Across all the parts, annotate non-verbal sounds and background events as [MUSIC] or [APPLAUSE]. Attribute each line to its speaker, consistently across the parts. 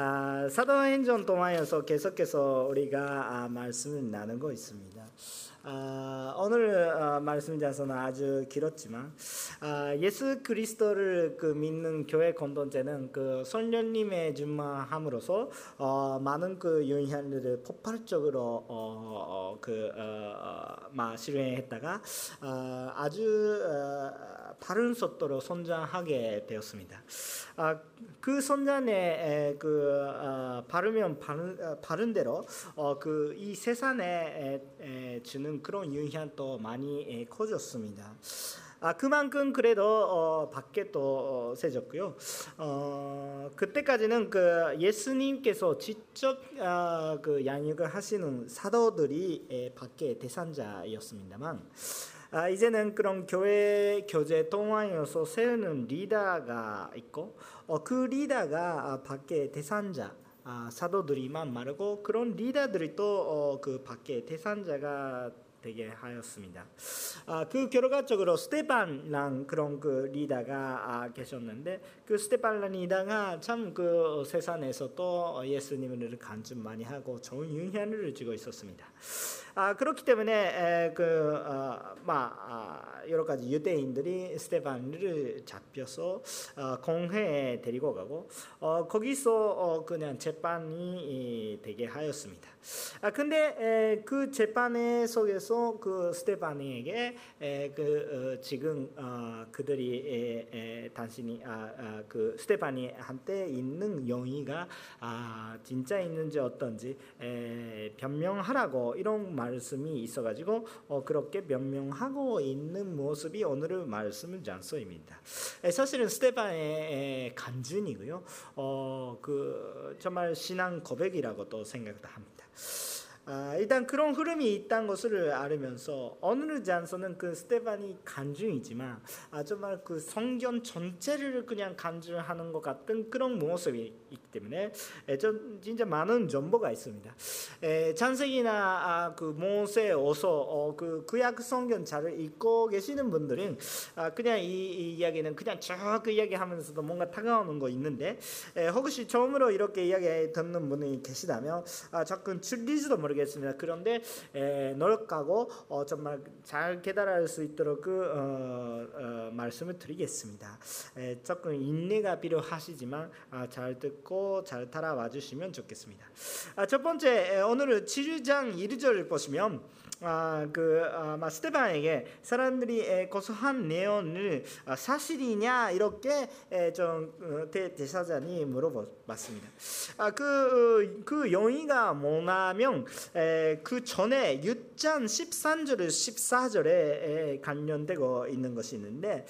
Speaker 1: 아, 사도행전 동안에서 계속해서 우리가 아, 말씀을 나누고 있습니다. 아, 오늘 아, 말씀 자서는 아주 길었지만 아, 예수 그리스도를 그 믿는 교회 공동체는 그 선녀님의 준마함으로써 어, 많은 그 영향들을 폭발적으로 어, 어, 그 어, 어, 실행했다가 어, 아주 어, 바른 속도로 성장하게 되었습니다. 아, 그 선전에 그 어, 바르면 바른, 어, 바른 대로 어, 그이 세상에 에, 주는 그런 영향도 많이 커졌습니다. 아 그만큼 그래도 어, 밖에 또 어, 세졌고요. 어, 그때까지는 그 예수님께서 직접 어, 그 양육을 하시는 사도들이 에, 밖에 대상자였습니다만. 아, 이제는 그런 교회 교제 동안에서 세우는 리더가 있고 어, 그 리더가 아, 밖에 대상자 아, 사도들이만 말고 그런 리더들이 또그 어, 밖에 대상자가 되게 하였습니다. 아, 그 결과적으로 스테반랑 그런 그 리더가 아, 계셨는데 그 스테반 리더가 참 그 세상에서 또 예수님을 간증 많이 하고 좋은 영향을 주고 있었습니다. 아, 그렇기 때문에 그 어, 아, 여러 가지 유대인들이 스테반을 잡혀서 어, 공회에 데리고 가고 어, 거기서 어, 그냥 재판이 되게 하였습니다. 아 근데 에, 그 재판에 속에서 그 스테반에게 에, 그 어, 지금 어, 그들이 에, 에, 당신이 아, 아, 그 스테반이 한테 있는 영의가 아, 진짜 있는지 어떤지 에, 변명하라고 이런 말 씀이 있어가지고 어, 그렇게 변명하고 있는 모습이 오늘의 말씀은 장소입니다. 사실은 스테반의 간증이고요. 어, 그 정말 신앙 고백이라고도 생각합니다. 아, 일단 그런 흐름이 있다는 것을 알으면서 어느 장소는 그 스테반이 간증이지만 아, 정말 그 성경 전체를 그냥 간증하는 것 같은 그런 모습이 있기 때문에 에, 전 진짜 많은 정보가 있습니다. 에, 창세기나 아, 그 모세 어서 어, 그 구약 성경 잘 읽고 계시는 분들은 아, 그냥 이, 이, 이야기는 그냥 쭉그 이야기하면서도 뭔가 다가오는 거 있는데 에, 혹시 처음으로 이렇게 이야기 듣는 분이 계시다면 아, 조금 모르겠. 모르겠습니다. 그런데 에, 노력하고 어, 정말 잘 깨달을 수 있도록 그 어, 어, 말씀을 드리겠습니다. 에, 조금 인내가 필요하시지만 아, 잘 듣고 잘 따라와 주시면 좋겠습니다. 아, 첫 번째 오늘 7장 1절을 보시면 아, 그 아, 스테반에게 사람들이 고소한 내용을 아, 사실이냐 이렇게 좀 어, 대, 대사장이 물어 봤습니다. 아, 그, 그 용의가 뭐냐면 그 전에 6장 13절 14절에 관련되고 있는 것이 있는데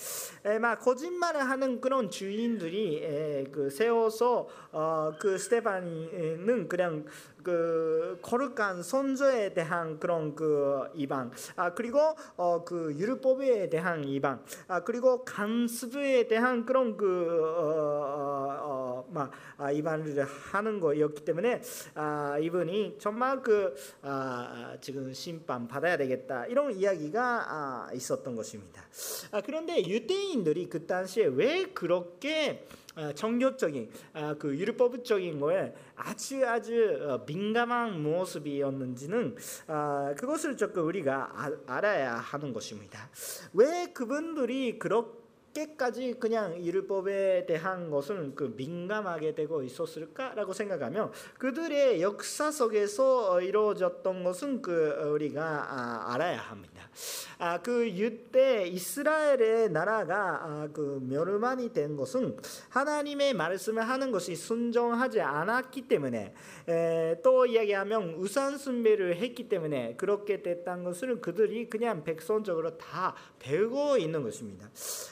Speaker 1: 막 거짓말을 하는 그런 주인들이 그 세워서 어, 그 스테반이는 그냥 그 거룩한 선조에 대한 그런 그 이방 아 그리고 어 그 율법에 대한 이방 아 그리고 간습에 대한 그런 그 어어막 어, 아, 이방을 하는 거였기 때문에 아 이분이 정말 그 아, 지금 심판 받아야 되겠다 이런 이야기가 아, 있었던 것입니다. 아, 그런데 유대인들이 그 당시에 왜 그렇게 정교적인 아, 그 율법적인 거에 아주 아주 어, 민감한 모습이었는지는 아, 그것을 조금 우리가 아, 알아야 하는 것입니다. 왜 그분들이 그렇게 까지 그냥 율법에 대한 것은 그 민감하게 되고 있었을까라고 생각하면 그들의 역사 속에서 이루어졌던 것은 그 우리가 알아야 합니다. 아, 그 유대 이스라엘의 나라가 아, 그 멸망이 된 것은 하나님의 말씀을 하는 것이 순종하지 않았기 때문에 에, 또 이야기하면 우상 숭배를 했기 때문에 그렇게 됐다는 것을 그들이 그냥 백성적으로 다 배우고 있는 것입니다.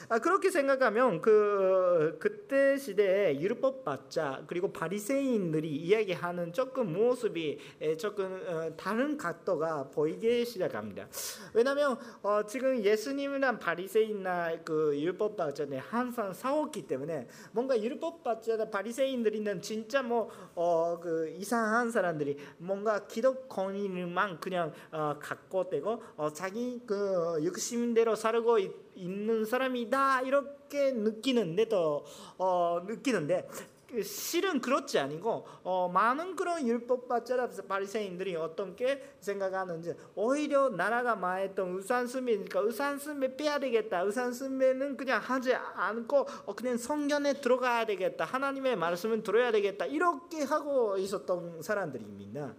Speaker 1: 아, 그렇게 생각하면 그 그때 시대에 율법 받자 그리고 바리새인들이 이야기하는 조금 모습이 조금 어, 다른 각도가 보이기 시작합니다. 왜냐하면 어, 지금 예수님이란 바리새인나 그 율법 받자에 항상 싸웠기 때문에 뭔가 율법 받자 바리새인들이는 진짜 뭐 어, 그 이상한 사람들이 뭔가 기독권위만 그냥 어, 갖고 되고 어, 자기 그 욕심대로 살고 있, 있는 사람이다. 이렇게 느끼는데도 어, 느끼는데 그 실은 그렇지 아니고 어, 많은 그런 율법받자라 바리새인들이 어떻게 생각하는지 오히려 나라가 망했던 우산승배니까 우산승배 빼야 되겠다. 우산승배는 그냥 하지 않고 어, 그냥 성전에 들어가야 되겠다. 하나님의 말씀을 들어야 되겠다. 이렇게 하고 있었던 사람들입니다.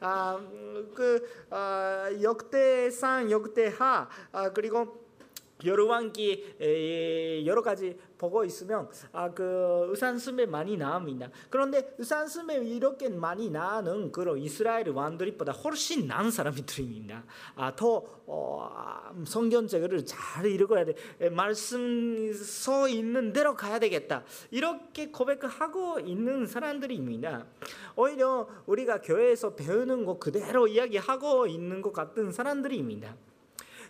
Speaker 1: 아, 그 아, 역대상 역대하 아, 그리고 여러왕기 여러 가지 보고 있으면 아 그 의산스매 많이 나옵니다. 그런데 의산스매 이렇게 많이 나는 그런 이스라엘 왕들보다 훨씬 나은 사람들입니다. 아더 어, 성경책을 잘 읽어야 돼. 말씀 서 있는 대로 가야 되겠다. 이렇게 고백하고 있는 사람들입니다. 오히려 우리가 교회에서 배우는 거 그대로 이야기하고 있는 것 같은 사람들입니다.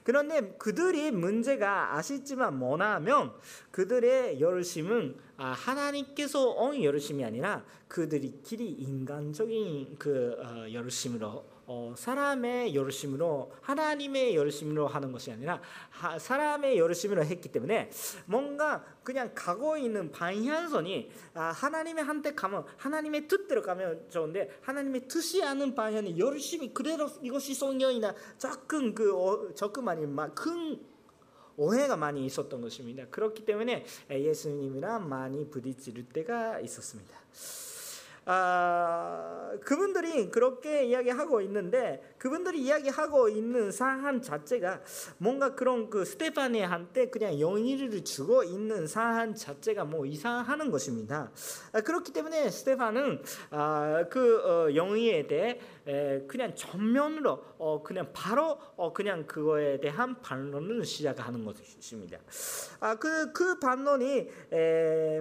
Speaker 1: 그런데 그들이 문제가 아시지만 뭐냐면 그들의 열심은 아, 하나님께서 온 열심이 아니라 그들이끼리 인간적인 그 어, 열심으로 어, 사람의 열심으로 하나님의 열심으로 하는 것이 아니라 하, 사람의 열심으로 했기 때문에 뭔가 그냥 가고 있는 방향선이 아, 하나님의 한테 가면 하나님의 뜻대로 가면 좋은데 하나님의 뜻이 않은 방향이 열심히 그대로 이것이 성경이나 조금 그 어, 조금 아니면 큰 오해가 많이 있었던 것입니다. 그렇기 때문에 예수님이랑 많이 부딪힐 때가 있었습니다. 아, 그분들이 그렇게 이야기하고 있는데 그분들이 이야기하고 있는 사안 자체가 뭔가 그런 그 스테파니한테 그냥 영의를 주고 있는 사안 자체가 뭐 이상하는 것입니다. 아, 그렇기 때문에 스테파는 아, 그 어, 영의에 대해 그냥 전면으로 어, 그냥 바로 어, 그냥 그거에 대한 반론을 시작하는 것입니다. 아, 그, 그 반론이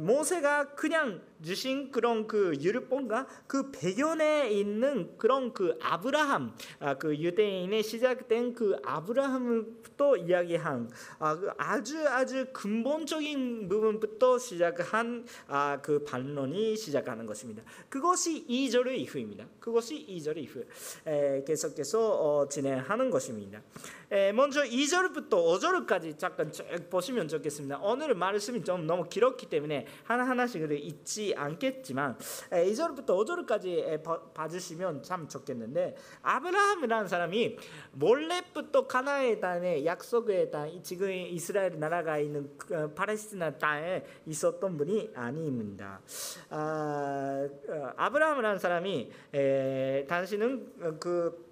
Speaker 1: 모세가 그냥 주신 그런 그 율법과 그 배경에 있는 그런 그 아브라함 아, 그 유대인의 시작된 그 아브라함부터 이야기한 아, 그 아주 아주 근본적인 부분부터 시작한 아, 그 반론이 시작하는 것입니다. 그것이 2절 이후입니다. 그것이 2절 이후 에, 계속해서 어, 진행하는 것입니다. 에, 먼저 2절부터 5절까지 잠깐 쭉 보시면 좋겠습니다. 오늘 말씀이 좀 너무 길었기 때문에 하나하나씩 잊지 않겠지만 2절부터 5절까지 봐주시면 참 좋겠는데 아브라함 이라는 사람이 몰래부터 가나의 땅에 약속의 땅 지금 이스라엘 나라가 있는 그, 어, 땅에 있었던 분이 아닙니다. 아, 어, 아브라함이라는 사람이 에, 당신은 그 아,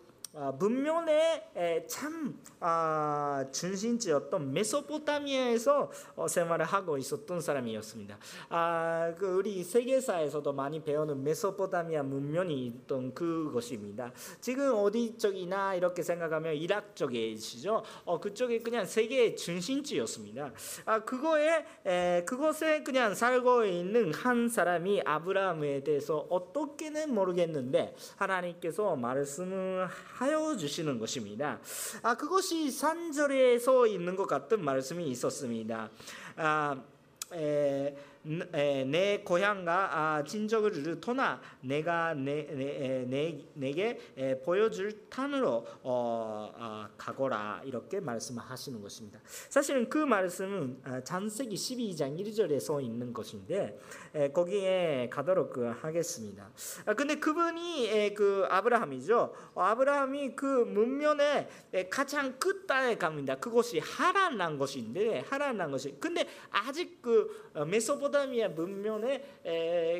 Speaker 1: 문명의 참 아, 중심지였던 메소포타미아에서 어, 생활을 하고 있었던 사람이었습니다. 아, 그 우리 세계사에서도 많이 배우는 메소포타미아 문명이 있던 그것입니다. 지금 어디 쪽이나 이렇게 생각하면 이락 쪽이시죠. 어, 그쪽이 그냥 세계의 중심지였습니다. 아, 그거에 에, 그곳에 그냥 살고 있는 한 사람이 아브라함에 대해서 어떻게는 모르겠는데 하나님께서 말씀을 하여 주시는 것입니다. 아 그것이 산절에서 있는 것 같은 말씀이 있었습니다. 아, 에, 내 고향과 아, 친척을 떠나 내가 내게 보여줄 탄으로 어, 어, 가거라 이렇게 말씀하시는 것입니다. 사실은 그 말씀은 장세기 12장 1절에 서 있는 것인데 거기에 가도록 그 하겠습니다. 아, 근데 그분이 그 아브라함이죠. 어, 아브라함이 그 문면에 가장 끝단에 갑니다. 그것이 하란난 것인데 하란난 것이. 근데 아직 그 메소보다 메소포타미아 문명의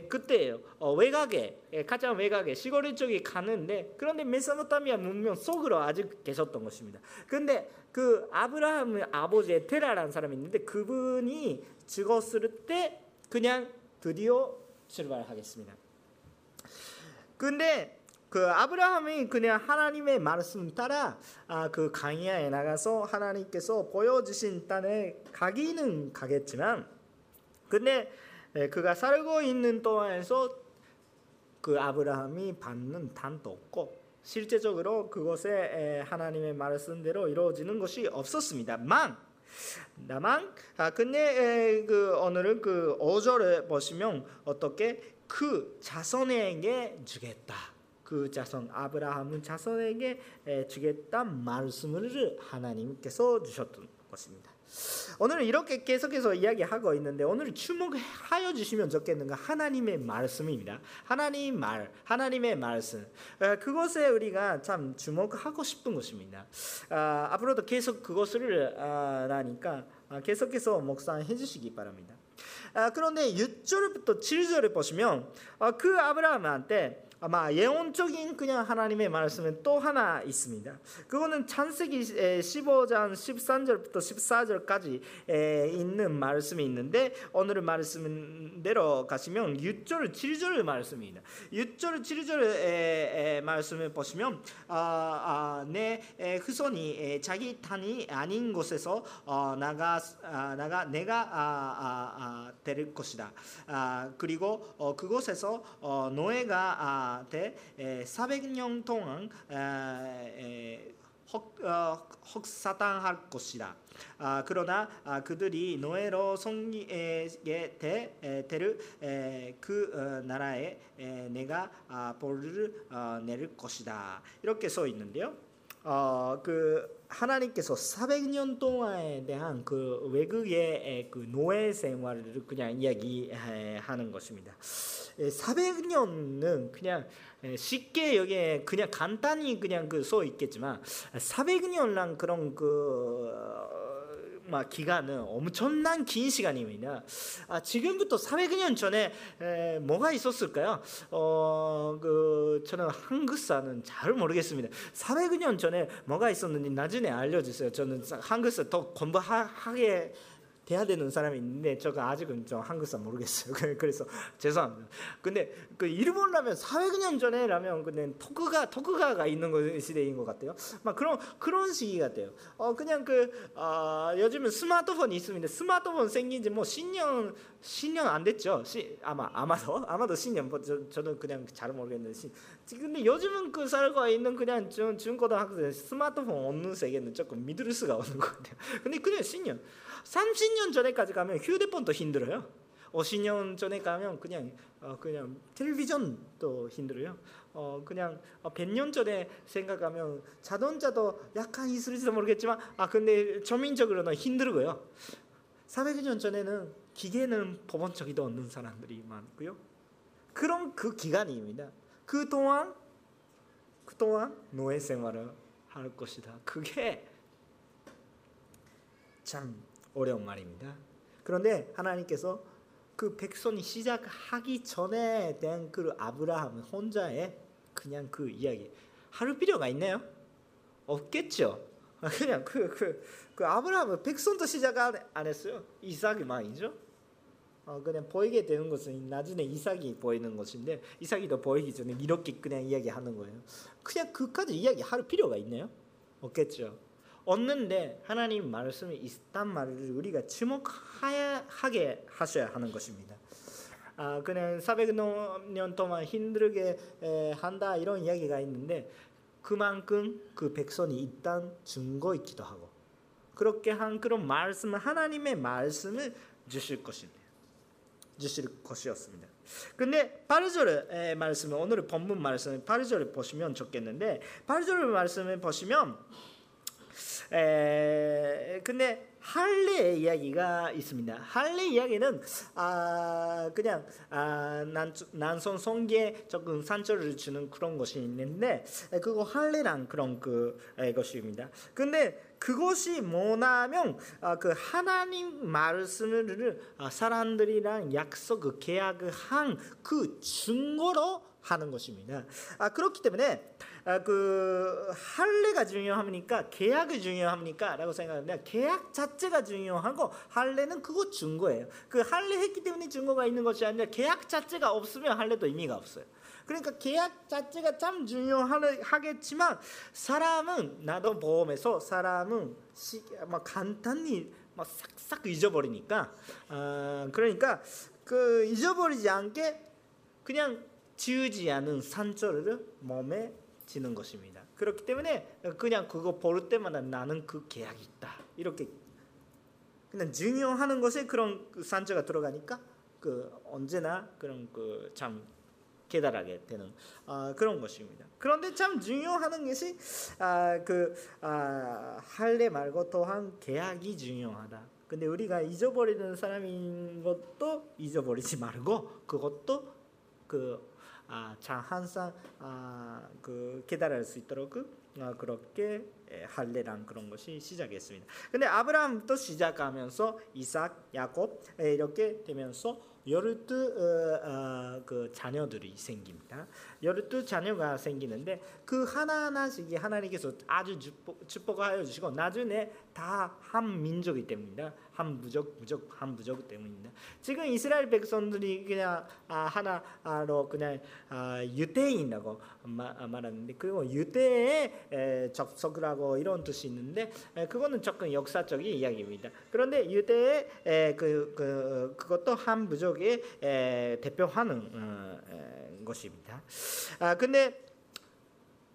Speaker 1: 그때예요. 어, 외곽에 가장 외곽에 시골 쪽에 가는데 그런데 메소포타미아 문명 속으로 아직 계셨던 것입니다. 그런데 그 아브라함의 아버지 테라라는 사람이 있는데 그분이 죽었을 때 그냥 드디어 출발하겠습니다. 근데 그 아브라함이 그냥 하나님의 말씀 따라 아, 그 강야에 나가서 하나님께서 보여주신 땅에 가기는 가겠지만 근데 그가 살고 있는 동안에서 그 아브라함이 받는 단도 없고 실제적으로 그것에 하나님의 말씀대로 이루어지는 것이 없었습니다 만 다만 아 근데 그 오늘은 그 5절을 보시면 어떻게 그 자손에게 주겠다. 그 자손 아브라함은 자손에게 주겠다 말씀을 하나님께서 주셨던 것입니다. 오늘은 이렇게 계속해서 이야기하고 있는데 오늘 주목하여 주시면 좋겠는 건 하나님의 말씀입니다. 하나님 말, 하나님의 말씀. 어, 그것에 우리가 참 주목하고 싶은 것입니다. 아, 앞으로도 계속 그것을 아, 라니까 계속해서 묵상해 주시기 바랍니다. 아, 그런데 6절부터 7절을 보시면 그 아브라함한테 아마 예언적인 그냥 하나님의 말씀은 또 하나 있습니다. 그거는 창세기 15장 13절부터 14절까지 있는 말씀이 있는데 오늘 말씀대로 가시면 6절 7절 말씀입니다. 6절 7절 말씀을 보시면 아, 아, 내 후손이 자기 탄이 아닌 곳에서 어, 나가 아, 나가 내가 될 것이다. 그리고 어, 그곳에서 어, 노예가 때 400년 동안 흑 사당할 것이다. 아, 그러나 아, 그들이 노예로 섬기게 되를 그 어, 나라에 내가 아, 벌을 어, 내릴 것이다. 이렇게 써 있는데요. 어, 그 하나님께서 400년 동안에 대한 그 외국의 그 노예 생활을 그냥 이야기하는 것입니다. 400년은 그냥 쉽게 여기에 그냥 간단히 그냥 그 써 있겠지만 400년란 그런 그 막 기간은 엄청난 긴 시간입니다. 아, 지금부터 400년 전에 에, 뭐가 있었을까요? 어, 그 저는 한국사는 잘 모르겠습니다. 400년 전에 뭐가 있었는지 나중에 알려주세요. 저는 한국사 더 공부하게 돼야 되는 사람이 있는데 제가 아직은 좀 한국사 모르겠어요. [LAUGHS] 그래서 죄송합니다. 근데 그 일본 라면 400년 전에 라면 근데 토크가 토크가가 있는 거 시대인 것 같아요. 막 그런 그런 시기 같아요. 어 그냥 그 어, 요즘은 스마트폰이 있습니다. 스마트폰 생긴 지 뭐 10년 10년 안 됐죠. 시, 아마 아마도 [LAUGHS] 아마도 10년 뭐 저, 저는 그냥 잘 모르겠는데 시, 근데 요즘은 그 살고 있는 그냥 중, 중고등학생 스마트폰 없는 세계는 조금 믿을 수가 없는 것 같아요. 근데 그냥 10년 30년 전에까지 가면 휴대폰도 힘들어요. 50년 전에 가면 그냥 어 그냥 텔레비전도 힘들어요. 어 그냥 100년 전에 생각하면 자동차도 약간 있을지도 모르겠지만 아 근데 전민적으로는 힘들고요. 400년 전에는 기계는 법원 적이도 없는 사람들이 많고요. 그런 그 기간입니다. 그 동안 그 동안 노예 생활을 할 것이다. 그게 참 어려운 말입니다. 그런데 하나님께서 그 백성이 시작하기 전에 대한 그 아브라함 혼자의 그냥 그 이야기 할 필요가 있나요? 없겠죠. [LAUGHS] 그냥 그, 그, 그 아브라함은 백성도 시작 안 했어요. 이삭이만이죠. 어, 그냥 보이게 되는 것은 나중에 이삭이 보이는 것인데 이삭이 더 보이기 전에 이렇게 그냥 이야기하는 거예요. 그냥 그까지 이야기할 필요가 있나요? 없겠죠. 얻는데 하나님 말씀이 있단 말을 우리가 주목하게 하셔야 하는 것입니다. 아, 그냥 400년 동안 힘들게 한다 이런 이야기가 있는데 그만큼 그 백성이 일단 증거있기도 하고 그렇게 한 그런 말씀을 하나님의 말씀을 주실 것입니다. 주실 것이었습니다. 근데 8절의 말씀은 오늘 본문 말씀 8절을 보시면 좋겠는데 8절 말씀을 보시면 에, 근데 할례 이야기가 있습니다. 할례 이야기는 아 그냥 아 난, 난손 성계 조금 산조를 주는 그런 것이 있는데 그거 할례란 그런 그 것입니다. 근데 그것이 뭐냐면 아, 그 하나님 말씀을 아, 사람들이랑 약속 그 계약을 한그 증거로 하는 것입니다. 아 그렇기 때문에 아, 그 할례가 중요합니까? 계약이 중요합니까?라고 생각하는데 계약 자체가 중요하고 할례는 그거 증거예요. 그 할례 했기 때문에 증거가 있는 것이 아니라 계약 자체가 없으면 할례도 의미가 없어요. 그러니까 계약 자체가 참 중요하겠지만 사람은 나도 보험에서 사람은 시, 막 간단히 막 싹싹 잊어버리니까 어, 그러니까 그 잊어버리지 않게 그냥 지우지 않은 상처를 몸에 지는 것입니다. 그렇기 때문에 그냥 그거 볼 때마다 나는 그 계약이 있다. 이렇게 그냥 중요하는 것에 그런 그 산자가 들어가니까 그 언제나 그런 그 참 깨달하게 되는 어, 그런 것입니다. 그런데 참 중요한 것이 아, 그 아, 할례 말고 또한 계약이 중요하다. 근데 우리가 잊어버리는 사람인 것도 잊어버리지 말고 그것도 그 아, 자 항상 아, 그 깨달을 수 있도록 아, 그렇게 할례란 그런 것이 시작했습니다. 근데 아브라함부터 시작하면서 이삭, 야곱 이렇게 되면서 열두 어, 어, 그 자녀들이 생깁니다. 열두 자녀가 생기는데 그 하나하나씩이 하나님께서 아주 축복, 하여 주시고 나중에 다 한 민족이 됩니다. 한 부족, 부족, 한 부족 때문입니다. 지금 이스라엘 백성들이 그냥 아, 하나로 그냥 아, 유대인이라고 아, 말하는데 그리고 유대의 접속을 하고 이런 뜻이 있는데 그거는 조금 역사적인 이야기입니다. 그런데 유대의 그, 그 그것도 한 부족의 대표하는 어, 것입니다. 아 근데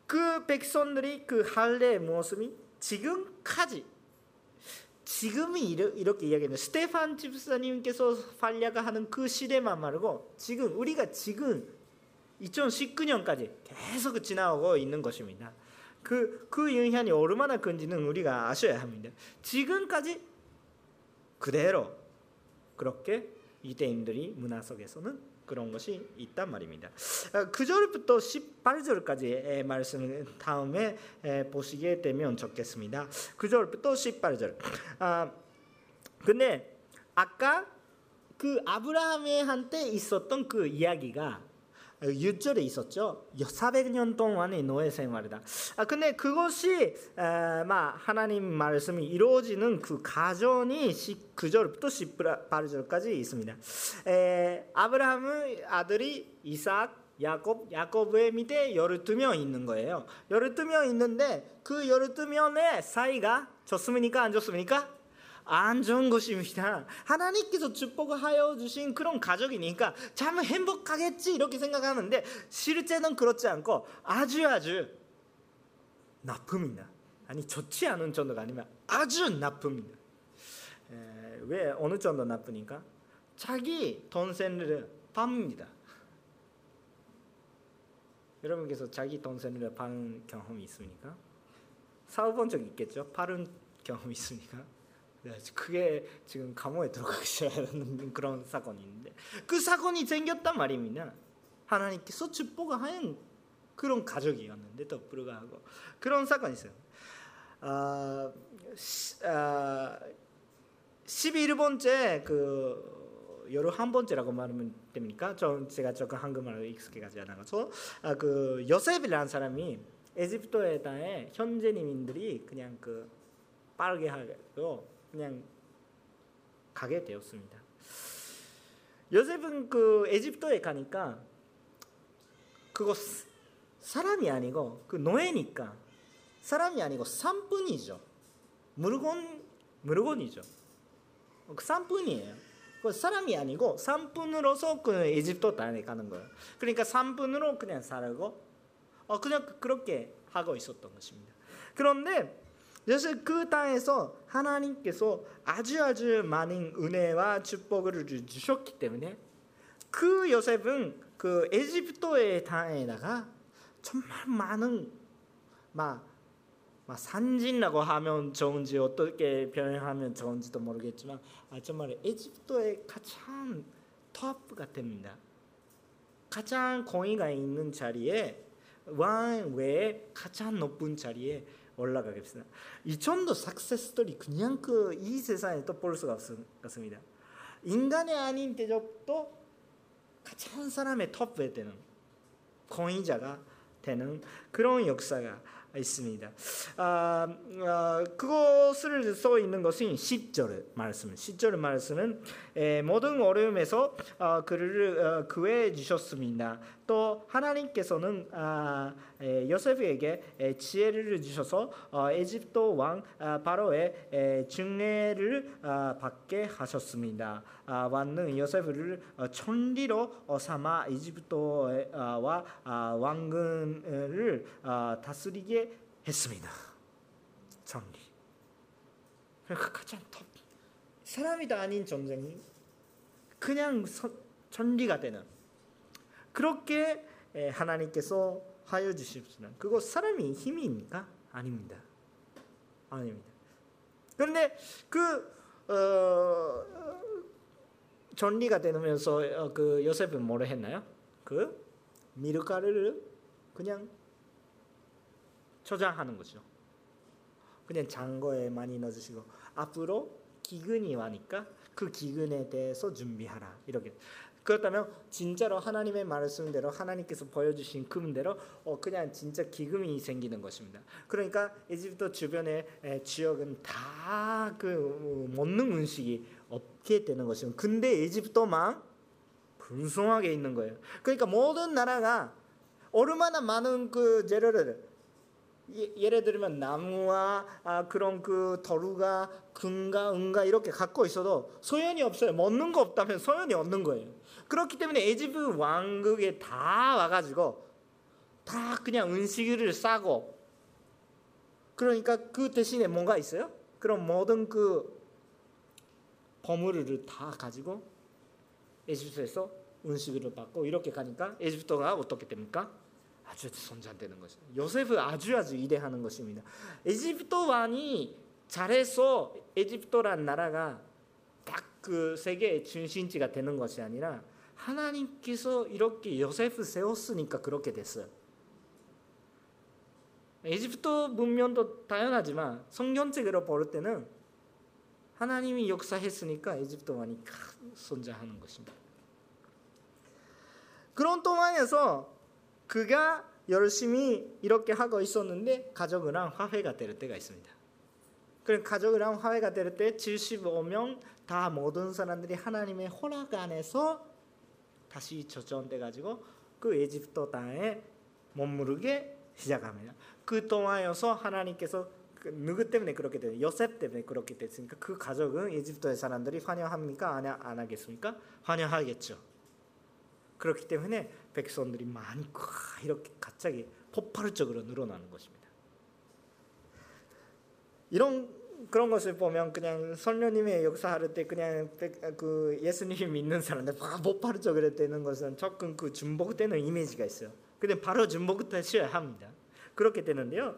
Speaker 1: 그 백성들이 그 할례의 모습이 지금까지 지금이 이렇게 이야기하는 스테판 집사님께서 활약하는 그 시대만 말고 지금 우리가 지금 2019년까지 계속 지나오고 있는 것입니다. 그, 그 영향이 얼마나 큰지는 우리가 아셔야 합니다. 지금까지 그대로 그렇게 유대인들이 문화 속에서는 그런 것이 있단 말입니다. 9절부터 아, 18절까지의 말씀 다음에 보시게 되면 좋겠습니다. 9절부터 18절. 아 근데 아까 그 아브라함의 한테 있었던 그 이야기가 6절에 있었죠. 400년 동안의 노예 생활이다. 아 근데 그것이 에, 막 하나님 말씀이 이루어지는 그 가정이 9절부터 18절까지 있습니다. 에, 아브라함의 아들이 이삭, 야곱, 야곱의 밑에 12명 있는 거예요. 12명 있는데 그 12명의 사이가 좋습니까? 안 좋습니까? 안 좋은 것입니다. 하나님께서 축복하여 주신 그런 가족이니까 참 행복하겠지 이렇게 생각하는데 실제는 그렇지 않고 아주 아주 나쁨이다. 아니 좋지 않은 정도가 아니면 아주 나쁩니다. 에, 왜 어느 정도 나쁘니까? 자기 동생을 팝니다. 여러분께서 자기 동생을 파는 경험이 있습니까? 사업본 적 있겠죠? 파는 경험 있습니까? 네, 그게 지금 감옥에 들어가셔야 하는 [LAUGHS] 그런 사건이 있는데 그 사건이 생겼단 말입니다. 하나님께서 축복하는 그런 가족이었는데 또 불구하고 그런 사건이 있어요. 아, 아, 11번째 그 여러 한 번째라고 말하면 됩니까? 저 제가 조금 한국말로 익숙해가지 않아서 아, 그 요셉이라는 사람이 에집트에 땅에 현재민들이 그냥 그 빠르게 하고 그냥 가게 되었습니다. 요셉은 그 에집트에 가니까 그거 사람이 아니고 그 노예니까 사람이 아니고 산분이죠. 물건 물건이죠. 그 산분이에요. 그 사람이 아니고 산분으로서 그 에집트 땅에 가는 거예요. 그러니까 산분으로 그냥 살고 어 그냥 그렇게 하고 있었던 것입니다. 그런데 그래서 그 땅에서 하나님께서 아주 아주 많은 은혜와 축복을 주셨기 때문에 그 요셉은 그 에집트의 땅에다가 정말 많은 막, 막 산진이라고 하면 좋은지 어떻게 표현하면 좋은지도 모르겠지만 아, 정말 에집트의 가장 톱 같습니다. 가장 공의가 있는 자리에 왕 외에 가장 높은 자리에 올라가겠습니다. 이 정도 스토리 그냥 그 이 세상에 또 볼 수가 없습니다. 인간의 아닌 대접도 가장 사람의 톱에 되는 권위자가 되는 그런 역사가 있습니다. 아, 아, 그것을 써 있는 것은 10절 말씀. 10절 말씀은 에, 모든 어려움에서 어, 그를 어, 구해 주셨습니다. 또 하나님께서는 아, 에, 요셉에게 에, 지혜를 주셔서 어, 에집트 왕 아, 바로의 증례를 아, 받게 하셨습니다. 아, 왕은 요셉을 어, 천리로 어, 삼아 이집트와 아, 다스리게 했습니다. 천리. 그러니까 가장 top 사람이 다 아닌 전쟁이 그냥 천리가 되는 그렇게 하나님께서 하여 주십시는 그거 사람이 힘입니까? 아닙니다. 아닙니다. 그런데 그 어, 전리가 되면서 어, 그 요셉은 뭐를 했나요? 그 미르가를 그냥 저장하는 거죠. 그냥 장고에 많이 넣어주시고 앞으로 기근이 와니까 그 기근에 대해서 준비하라 이렇게 그렇다면 진짜로 하나님의 말씀대로 하나님께서 보여주신 그분대로 어 그냥 진짜 기금이 생기는 것입니다. 그러니까 이집트 주변의 지역은 다 그 먹는 음식이 없게 되는 것입니다. 근데 이집트만 분성하게 있는 거예요. 그러니까 모든 나라가 얼마나 많은 그 재료를 예를 들면 나무와 아, 그런 그 도루가 금가 은가 이렇게 갖고 있어도 소연이 없어요. 먹는 거 없다면 소연이 없는 거예요. 그렇기 때문에 에집트 왕국에 다 와가지고 다 그냥 음식을 싸고 그러니까 그 대신에 뭔가 있어요? 그럼 모든 그 버무리를 다 가지고 에집트에서 음식을 받고 이렇게 가니까 에집트가 어떻게 됩니까? 아주 손자되는 것입니다. 요셉은 아주 아주 이대하는 것입니다. 에집트 왕이 잘해서 에집트란 나라가 딱 그 세계의 중심지가 되는 것이 아니라 하나님께서 이렇게 요셉을 세웠으니까 그렇게 됐어요. 에집트 문명도 당연하지만 성경책으로 볼 때는 하나님이 역사했으니까 에집트 왕이 손자하는 것입니다. 그런 동안에서 그가 열심히 이렇게 하고 있었는데 가족이랑 화해가 될 때가 있습니다. 그 가족이랑 화해가 될 때 75명 다 모든 사람들이 하나님의 허락 안에서 다시 저전돼 가지고 그 에집트 땅에 머무르게 시작합니다. 그 동안여서 하나님께서 그 누구 때문에 그렇게 돼요? 요셉 때문에 그렇게 됐으니까 그 가족은 에집트의 사람들이 환영합니까? 안, 안 하겠습니까? 환영하겠죠. 그렇기 때문에 백성들이 많이 이렇게 갑자기 폭발적으로 늘어나는 것입니다. 이런 그런 것을 보면 그냥 선녀님의 역사할 때 그냥 그 예수님 믿는 사람들 폭발적으로 되는 것은 조금 그 중복되는 이미지가 있어요. 근데 바로 중복되셔야 합니다. 그렇게 되는데요.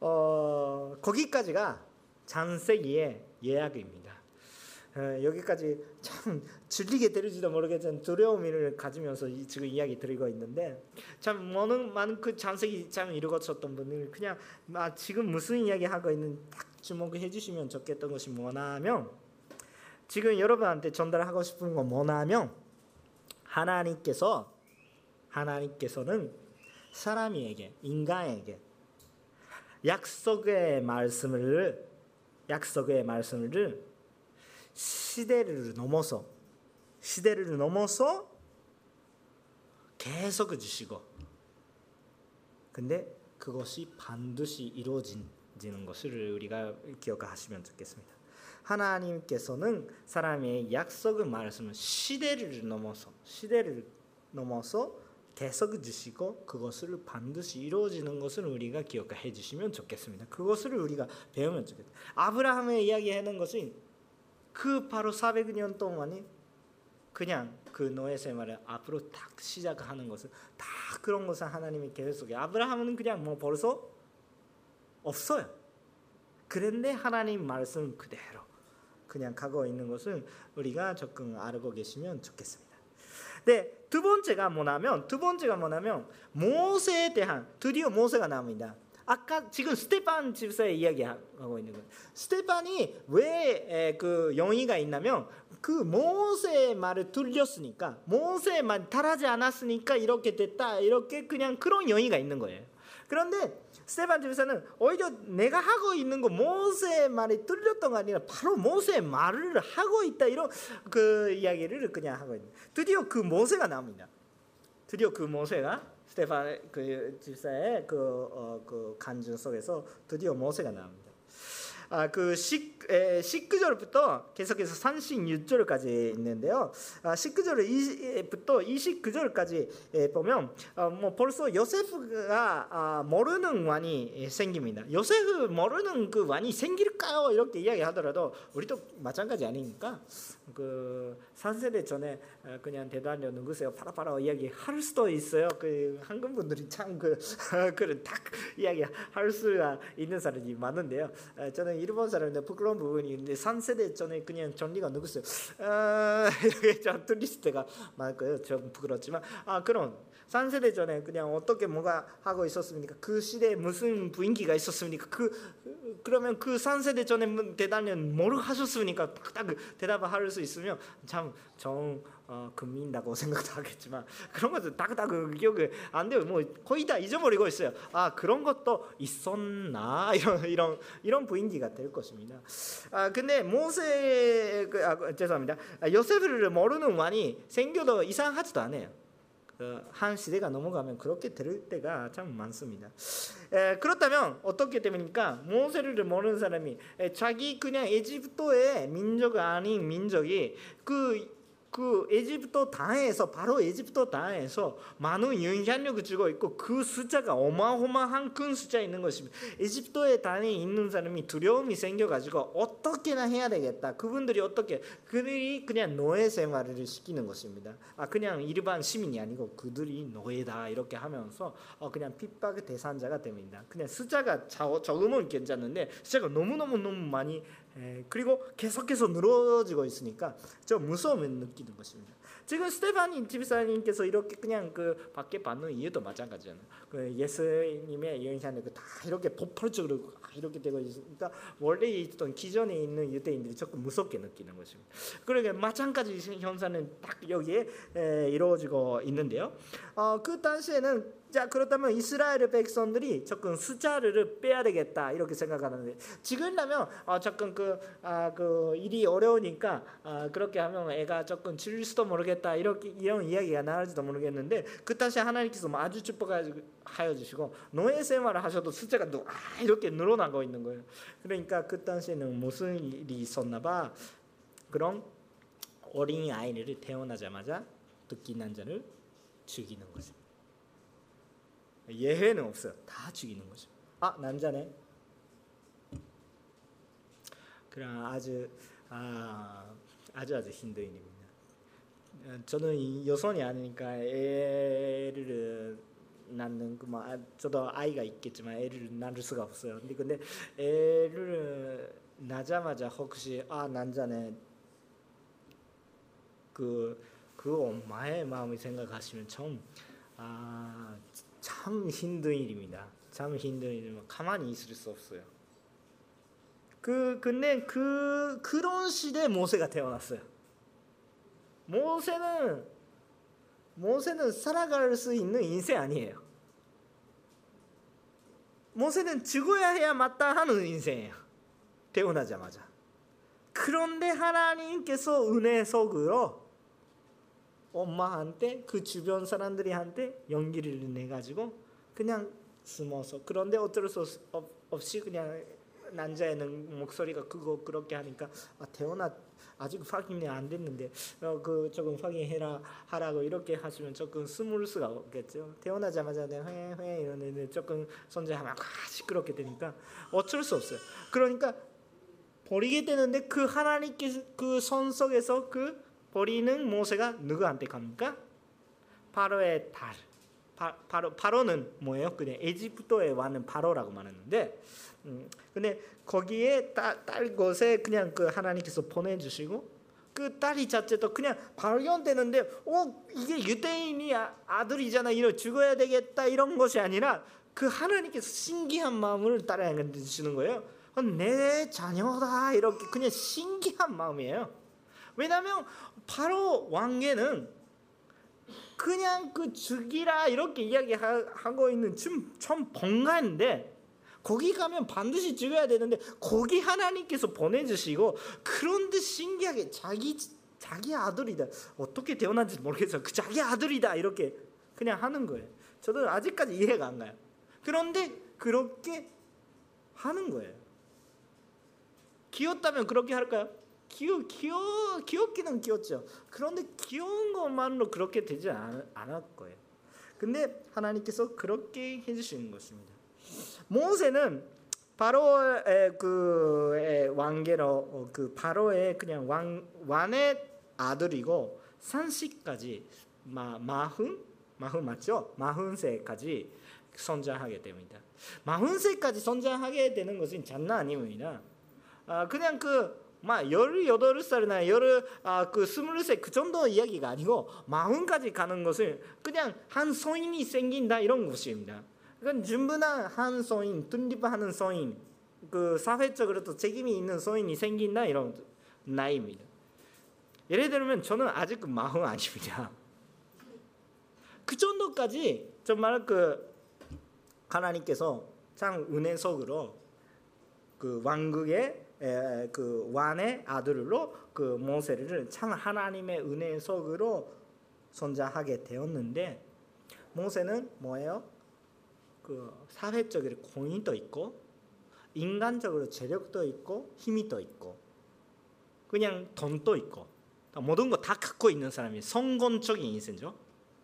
Speaker 1: 어, 거기까지가 장세기의 예약입니다. 어, 여기까지 참 질리게 들을지도 모르겠지만 두려움을 가지면서 지금 이야기 드리고 있는데 참 많은 많은 그 장색이 참 읽었었던 분들 그냥 아, 지금 무슨 이야기 하고 있는 딱 주목해 주시면 좋겠던 것이 뭐냐면 지금 여러분한테 전달하고 싶은 건 뭐냐면 하나님께서 하나님께서는 사람에게 인간에게 약속의 말씀을 약속의 말씀을 시대를 넘어서 시대를 넘어서 계속 주시고 근데 그것이 반드시 이루어지는 것을 우리가 기억하시면 좋겠습니다. 하나님께서는 사람의 약속의 말씀을 시대를 넘어서 시대를 넘어서 계속 주시고 그것을 반드시 이루어지는 것을 우리가 기억해 주시면 좋겠습니다. 그것을 우리가 배우면 좋겠다. 아브라함의 이야기하는 것이 그 바로 400년 동안이 그냥 그 노예 생활을 앞으로 딱 시작하는 것은 다 그런 것은 하나님이 계획 속에 아브라함은 그냥 뭐 벌써 없어요. 그런데 하나님 말씀 그대로 그냥 가고 있는 것을 우리가 조금 알고 계시면 좋겠습니다. 네, 두 번째가 뭐냐면 두 번째가 뭐냐면 모세에 대한 드디어 모세가 나옵니다. 아까 지금 스테판 집사의 이야기하고 있는 거예요. 스테판이 왜 그 혐의가 있냐면 그 모세의 말을 틀렸으니까 모세의 말 따라지 않았으니까 이렇게 됐다 이렇게 그냥 그런 혐의가 있는 거예요. 그런데 스테판 집사는 오히려 내가 하고 있는 거 모세의 말이 틀렸던 거 아니라 바로 모세의 말을 하고 있다 이런 그 이야기를 그냥 하고 있는. 드디어 그 모세가 나옵니다. 드디어 그 모세가 스테판 그 집사의 그, 어, 그 간증 속에서 드디어 모세가 나옵니다. 아, 그 10, 에, 19절부터 계속해서 36절까지 있는데요. 아, 19절부터 29절까지 보면 아, 뭐 벌써 요세프가 아, 모르는 왕이 생깁니다. 요세프 모르는 그 왕이 생길까요? 이렇게 이야기하더라도 우리도 마찬가지 아니니까 그 3세대 전에 그냥 대단히 누구세요? 파라파라 이야기 할 수도 있어요. 그 한국 분들이 참그 [LAUGHS] 그런 딱 이야기 할 수가 있는 사람이 많은데요. 저는 일본 사람인데 부끄러운 부분이 있는데 3세대 전에 그냥 전리가 누구세요? 아, 이렇게 좀 때가 많고요. 좀 부끄럽지만 아 그럼 3세대 전에 그냥 어떻게 뭐가 하고 있었습니까? 그 시대에 무슨 분위기가 있었습니까? 그 그러면 그 3세대 전에 대단히 뭘 하셨습니까? 딱 대답을 할 수 있으면 참정 어, 금민다고 [LAUGHS] 생각도 하겠지만 그런 것도 딱딱 기억이 안 돼요. 뭐 거의 다 잊어버리고 있어요. 아 그런 것도 있었나 [LAUGHS] 이런 이런 이런 분위기가 될 것입니다. 아 근데 모세 그, 아, 죄송합니다. 아, 요셉을 모르는 왕이 생겨도 이상하지도 않아요. 한 시대가 넘어가면 그렇게 될 때가 참 많습니다. 에, 그렇다면 어떻게 됩니까? 모세를 모르는 사람이 에, 자기 그냥 에집트의 민족 아닌 민족이 그 그 에집트 땅에서 바로 에집트 땅에서 많은 영향력을 주고 있고 그 숫자가 어마어마한 큰 숫자 있는 것입니다. 에집트의 땅에 있는 사람이 두려움이 생겨가지고 어떻게나 해야 되겠다. 그분들이 어떻게 그들이 그냥 노예 생활을 시키는 것입니다. 아 그냥 일반 시민이 아니고 그들이 노예다 이렇게 하면서 어, 그냥 핍박의 대상자가 됩니다. 그냥 숫자가 적으면 괜찮은데 숫자가 너무 너무 너무 많이 에, 그리고 계속해서 늘어지고 있으니까 좀 무서움을 느끼는 것입니다. 지금 스테파니 집사님께서 이렇게 그냥 그 밖에 받는 이유도 마찬가지잖아요. 그 예수님의 영향을 다 이렇게 폭발적으로 이렇게 되고 있으니까 원래 있던 기존에 있는 유대인들이 조금 무섭게 느끼는 것입니다. 그러니까 마찬가지 현상은 딱 여기에 에, 이루어지고 있는데요. 어, 그 당시에는 자 그렇다면 이스라엘 백성들이 조금 숫자를 빼야 되겠다 이렇게 생각하는데 지금이라면 어, 조금 그, 아, 그 일이 어려우니까 아, 그렇게 하면 애가 조금 줄 수도 모르겠다 이렇게 이런 이야기가 나올지도 모르겠는데 그 당시 하나님께서 뭐 아주 축복하여 주시고 노예 생활을 하셔도 숫자가 아, 이렇게 늘어나고 있는 거예요. 그러니까 그 당시에는 무슨 일이 있었나봐 그런 어린 아이를 태어나자마자 듣기 난 자를 죽이는 거죠. 예외는 없어요. 다 죽이는 거죠. 아 남자네. 그럼 아주 아, 아주 아주 힘든 일입니다. 저는 여성이 아니니까 애를 낳는 그뭐 아, 저도 아이가 있겠지만 애를 낳을 수가 없어요. 근데 근데 애를 낳자마자 혹시 아 남자네 그그 엄마의 마음을 생각하시면 참아 참 힘든 일입니다. 참 힘든 일이면 가만히 있을 수 없어요. 그 근데 그 그런 시대 모세가 태어났어요. 모세는 모세는 살아갈 수 있는 인생 아니에요. 모세는 죽어야 해야 마땅 하는 인생이에요. 태어나자마자. 그런데 하나님께서 은혜 속으로 엄마한테 그 주변 사람들이 한테 연기를 내 가지고 그냥 숨어서 그런데 어쩔 수 없이 그냥 남자애는 목소리가 그거 그렇게 하니까 아, 태어나 아직 확인이 안 됐는데 어, 그 조금 확인해라 하라고 이렇게 하시면 조금 스물 수가 없겠죠. 태어나자마자 회회 이러는데 조금 손자하면 시끄럽게 되니까 어쩔 수 없어요. 그러니까 버리게 되는데 그 하나님께 그 손 속에서 그 버리는 모세가 누구한테 갑니까? 바로의 딸. 바, 바로 바로는 뭐예요? 그냥 에집트에 와는 바로라고 말하는데, 음, 근데 거기에 딸, 딸 것에 그냥 그 하나님께서 보내주시고 그 딸이 자체도 그냥 발견되는데, 어 이게 유대인이 아, 들이잖아 이런 죽어야 되겠다 이런 것이 아니라 그 하나님께서 신기한 마음을 따라야 주시는 거예요. 어, 내 자녀다 이렇게 그냥 신기한 마음이에요. 왜냐하면 바로 왕계는 그냥 그 죽이라 이렇게 이야기하고 있는 좀, 좀 번가인데 거기 가면 반드시 죽어야 되는데 거기 하나님께서 보내주시고 그런데 신기하게 자기 자기 아들이다. 어떻게 태어난지 모르겠어요 그 자기 아들이다. 이렇게 그냥 하는 거예요. 저도 아직까지 이해가 안 가요. 그런데 그렇게 하는 거예요. 귀엽다면 그렇게 할까요? 귀여 귀여 귀엽기는 귀엽죠. 그런데 귀여운 것만으로 그렇게 되지 않, 않을 거예요. 근데 하나님께서 그렇게 해주시는 것입니다. 모세는 바로의 그 왕계로 어, 그 바로의 그냥 왕 왕의 아들이고 산시까지 마 마흔 마흔 맞죠? 마흔 세까지 선장하게 됩니다. 마흔 세까지 선장하게 되는 것은 장난 아닙니다. 아 그냥 그 막 18살이나 열, 아, 그 23세 그 정도 이야기가 아니고 마흔까지 가는 것은 그냥 한 성인이 생긴다 이런 것입니다. 그건 충분한 한 성인, 독립하는 성인, 그 사회적으로도 책임이 있는 성인이 생긴다 이런 나이입니다. 예를 들면 저는 아직 마흔 아닙니다. 그 정도까지 정말 그 하나님께서 참 은혜 속으로 그 왕국의 그 왕의 아들로 그 모세를 참 하나님의 은혜 속으로 선자하게 되었는데 모세는 뭐예요? 그 사회적으로 공인도 있고 인간적으로 재력도 있고 힘이 또 있고 그냥 돈도 있고 모든 거 다 갖고 있는 사람이 성공적인 인생죠.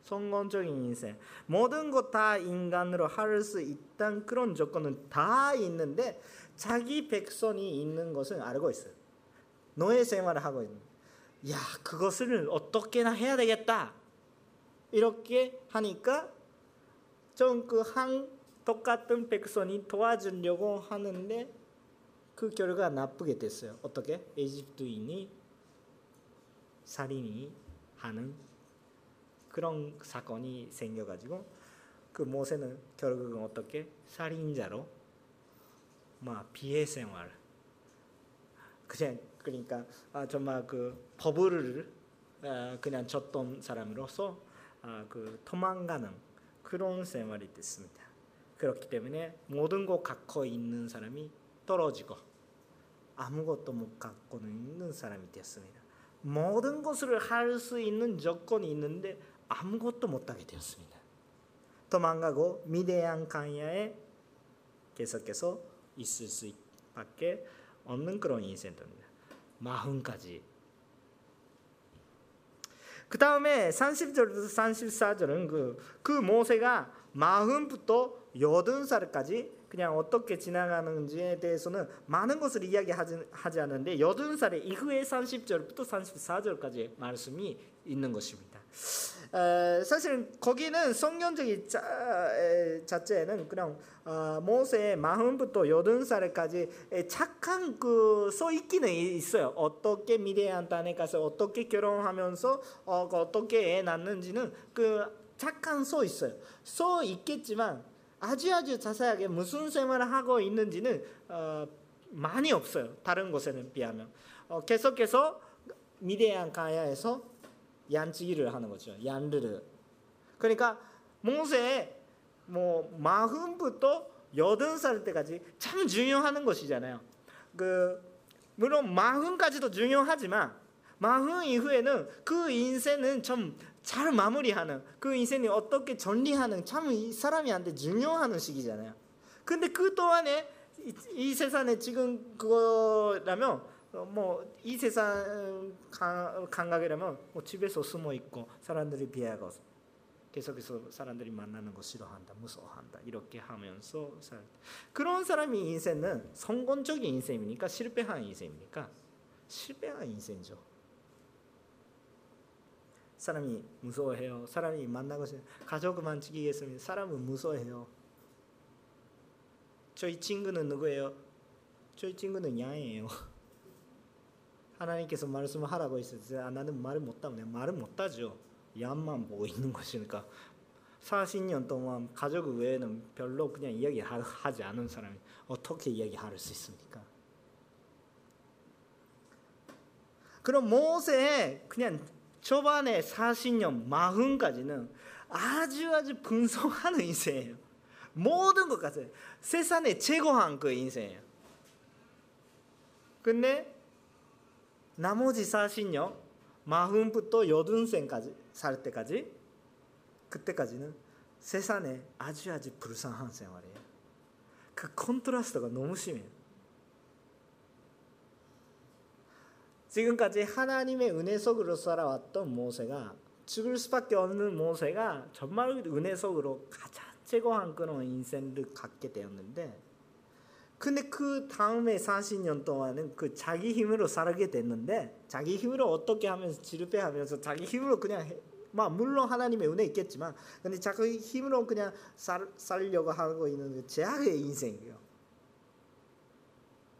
Speaker 1: 성공적인 인생 모든 것다 인간으로 할 수 있다는 그런 조건은 다 있는데 자기 백성이 있는 것은 알고 있어요. 노예 생활을 하고 있는. 야 그것을 어떻게나 해야 되겠다. 이렇게 하니까 좀그한 똑같은 백성이 도와주려고 하는데 그 결과 나쁘게 됐어요. 어떻게? 에집트인이 살인이 하는 그런 사건이 생겨가지고 그 모세는 결국은 어떻게 살인자로 막 비해 생활 그냥 그러니까 아, 정말 그 법을 아, 그냥 줬던 사람으로서 아, 그 도망가는 그런 생활이 됐습니다. 그렇기 때문에 모든 것 갖고 있는 사람이 떨어지고 아무것도 못 갖고 있는 사람이 되었습니다. 모든 것을 할 수 있는 조건이 있는데 아무것도 못하게 되었습니다. 도망가고 미대한 강야에 계속해서 있을 수밖에 없는 그런 인생입니다. 마흔까지. 그 다음에 30절부터 34절은 그, 그 모세가 마흔부터 여든 살까지 그냥 어떻게 지나가는지에 대해서는 많은 것을 이야기하지 하지 않는데 여든 살의 이후에 30절부터 34절까지 말씀이 있는 것입니다. 에, 사실은 거기는 성경적인 자, 자체는 그냥 어, 모세의 마흔부터 여든 살까지 착한 그 써 있기는 있어요. 어떻게 미래한 땅에 가서 어떻게 결혼하면서 어, 어떻게 애 낳는지는 그 착한 써 있어요. 써 있겠지만 아주 아주 자세하게 무슨 생활을 하고 있는지는 어, 많이 없어요. 다른 곳에는 비하면 어, 계속해서 미대한 가야에서 얀치기를 하는 거죠. 얀르르. 그러니까 모세 뭐 마흔부터 여든 살 때까지 참 중요한 것이잖아요. 그 물론 마흔까지도 중요하지만 마흔 이후에는 그 인생은 좀 잘 마무리하는 그 인생이 어떻게 정리하는 참 이 사람이한테 중요한 시기잖아요. 근데 그 동안에 이, 이 세상에 지금 그거라면 뭐 이 세상 감각이라면 뭐 집에서 숨어 있고 사람들이 비하고 계속해서 사람들이 만나는 거 싫어한다, 무서워한다 이렇게 하면서 살. 그런 사람이 인생은 성공적인 인생입니까? 실패한 인생입니까? 실패한 인생이죠. 사람이 무서워해요. 사람이 만나고 가족만 지키겠습니다. 사람은 무서워해요. 저희 친구는 누구예요? 저희 친구는 양이에요. [LAUGHS] 하나님께서 말씀을 하라고 했어요. 아, 나는 말을 못하면 말을 못하죠. 양만 보고 있는 것이니까. 40년 동안 가족 외에는 별로 그냥 이야기하지 않은 사람이 어떻게 이야기할 수 있습니까? 그럼 모세의 그냥 초반에 40년, 40까지는 아주 아주 풍성하는 인생이에요. 모든 것 같아요. 세상에 최고한 그 인생이에요. 근데 나머지 40년, 40부터 여든살까지 살 때까지 그때까지는 세상에 아주 아주 불쌍한 생활이에요. 그 컨트라스트가 너무 심해요. 지금까지 하나님의 은혜 속으로 살아왔던 모세가 죽을 수밖에 없는 모세가 정말 은혜 속으로 가장 최고한 그런 인생을 갖게 되었는데 근데 그 다음에 40년 동안은 그 자기 힘으로 살게 됐는데 자기 힘으로 어떻게 하면서 지르배하면서 자기 힘으로 그냥 해, 뭐 물론 하나님의 은혜 있겠지만 근데 자기 힘으로 그냥 살, 살려고 하고 있는 그 제약의 인생이에요.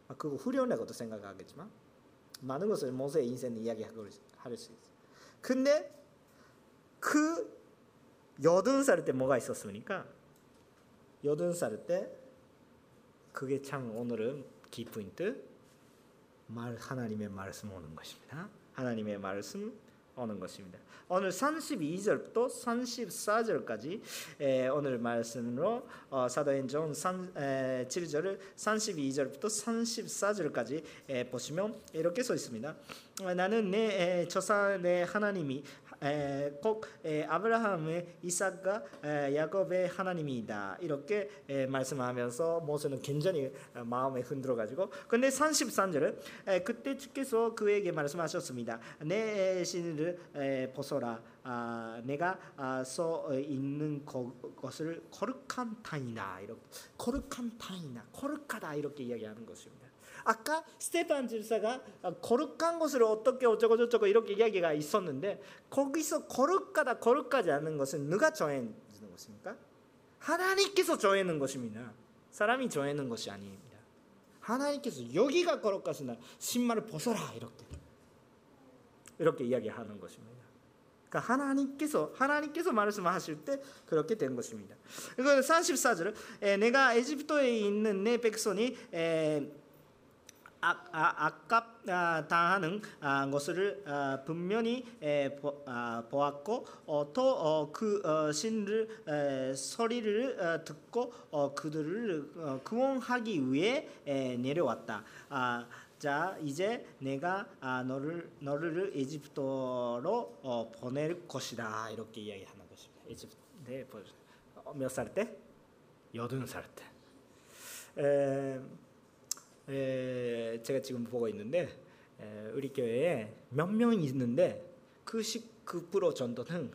Speaker 1: 아, 그거 후련하고도 생각하겠지만 많은 것을 모세의 인생 이야기하고 할 수 있어요. 근데 그 여든 살 때 뭐가 있었습니까? 여든 살 때 그게 참 오늘은 키포인트 말 하나님의 말씀 오는 것입니다. 하나님의 말씀 오는 것입니다. 오늘 32절부터 34절까지 에, 오늘 말씀으로 어, 사도행전 7절을 32절부터 34절까지 에, 보시면 이렇게 써 있습니다. 나는 내 조사 내 하나님이 꼭 아브라함의 이삭과 야곱의 하나님이다. 이렇게 말씀하면서 모세는 굉장히 마음에 흔들어 가지고. 근데 33절은 그때 주께서 그에게 말씀하셨습니다. 내 신을 벗어라. 아, 내가 아, 써 있는 것을 거룩한 타이나. 이렇게 거룩한 타이나 거룩하다. 이렇게 이야기하는 것입니다. 아까 스테판 집사가 거룩한 것을 어떻게 어쩌고 저쩌고 이렇게 이야기가 있었는데 거기서 거룩하다 거룩하지 않는 것은 누가 정해는 것입니까? 하나님께서 정해는 것입니다. 사람이 정해는 것이 아닙니다. 하나님께서 여기가 거룩하시나 신발을 벗어라 이렇게 이렇게 이야기하는 것입니다. 그러니까 하나님께서 하나님께서 말씀하실 때 그렇게 된 것입니다. 이거 34절 내가 에집트에 있는 내 백성이 아깝다하는 것을 분명히 보았고 또 그 신을 소리를 듣고 그들을 구원하기 위해 내려왔다. 자 이제 내가 너를 너를 에집트로 보낼 것이다 이렇게 이야기하는 것입니다. 에집트 네, 몇살 때? 여든 살 때. 에, 에, 제가 지금 보고 있는데 에, 우리 교회에 몇 명이 있는데 그 19% 정도는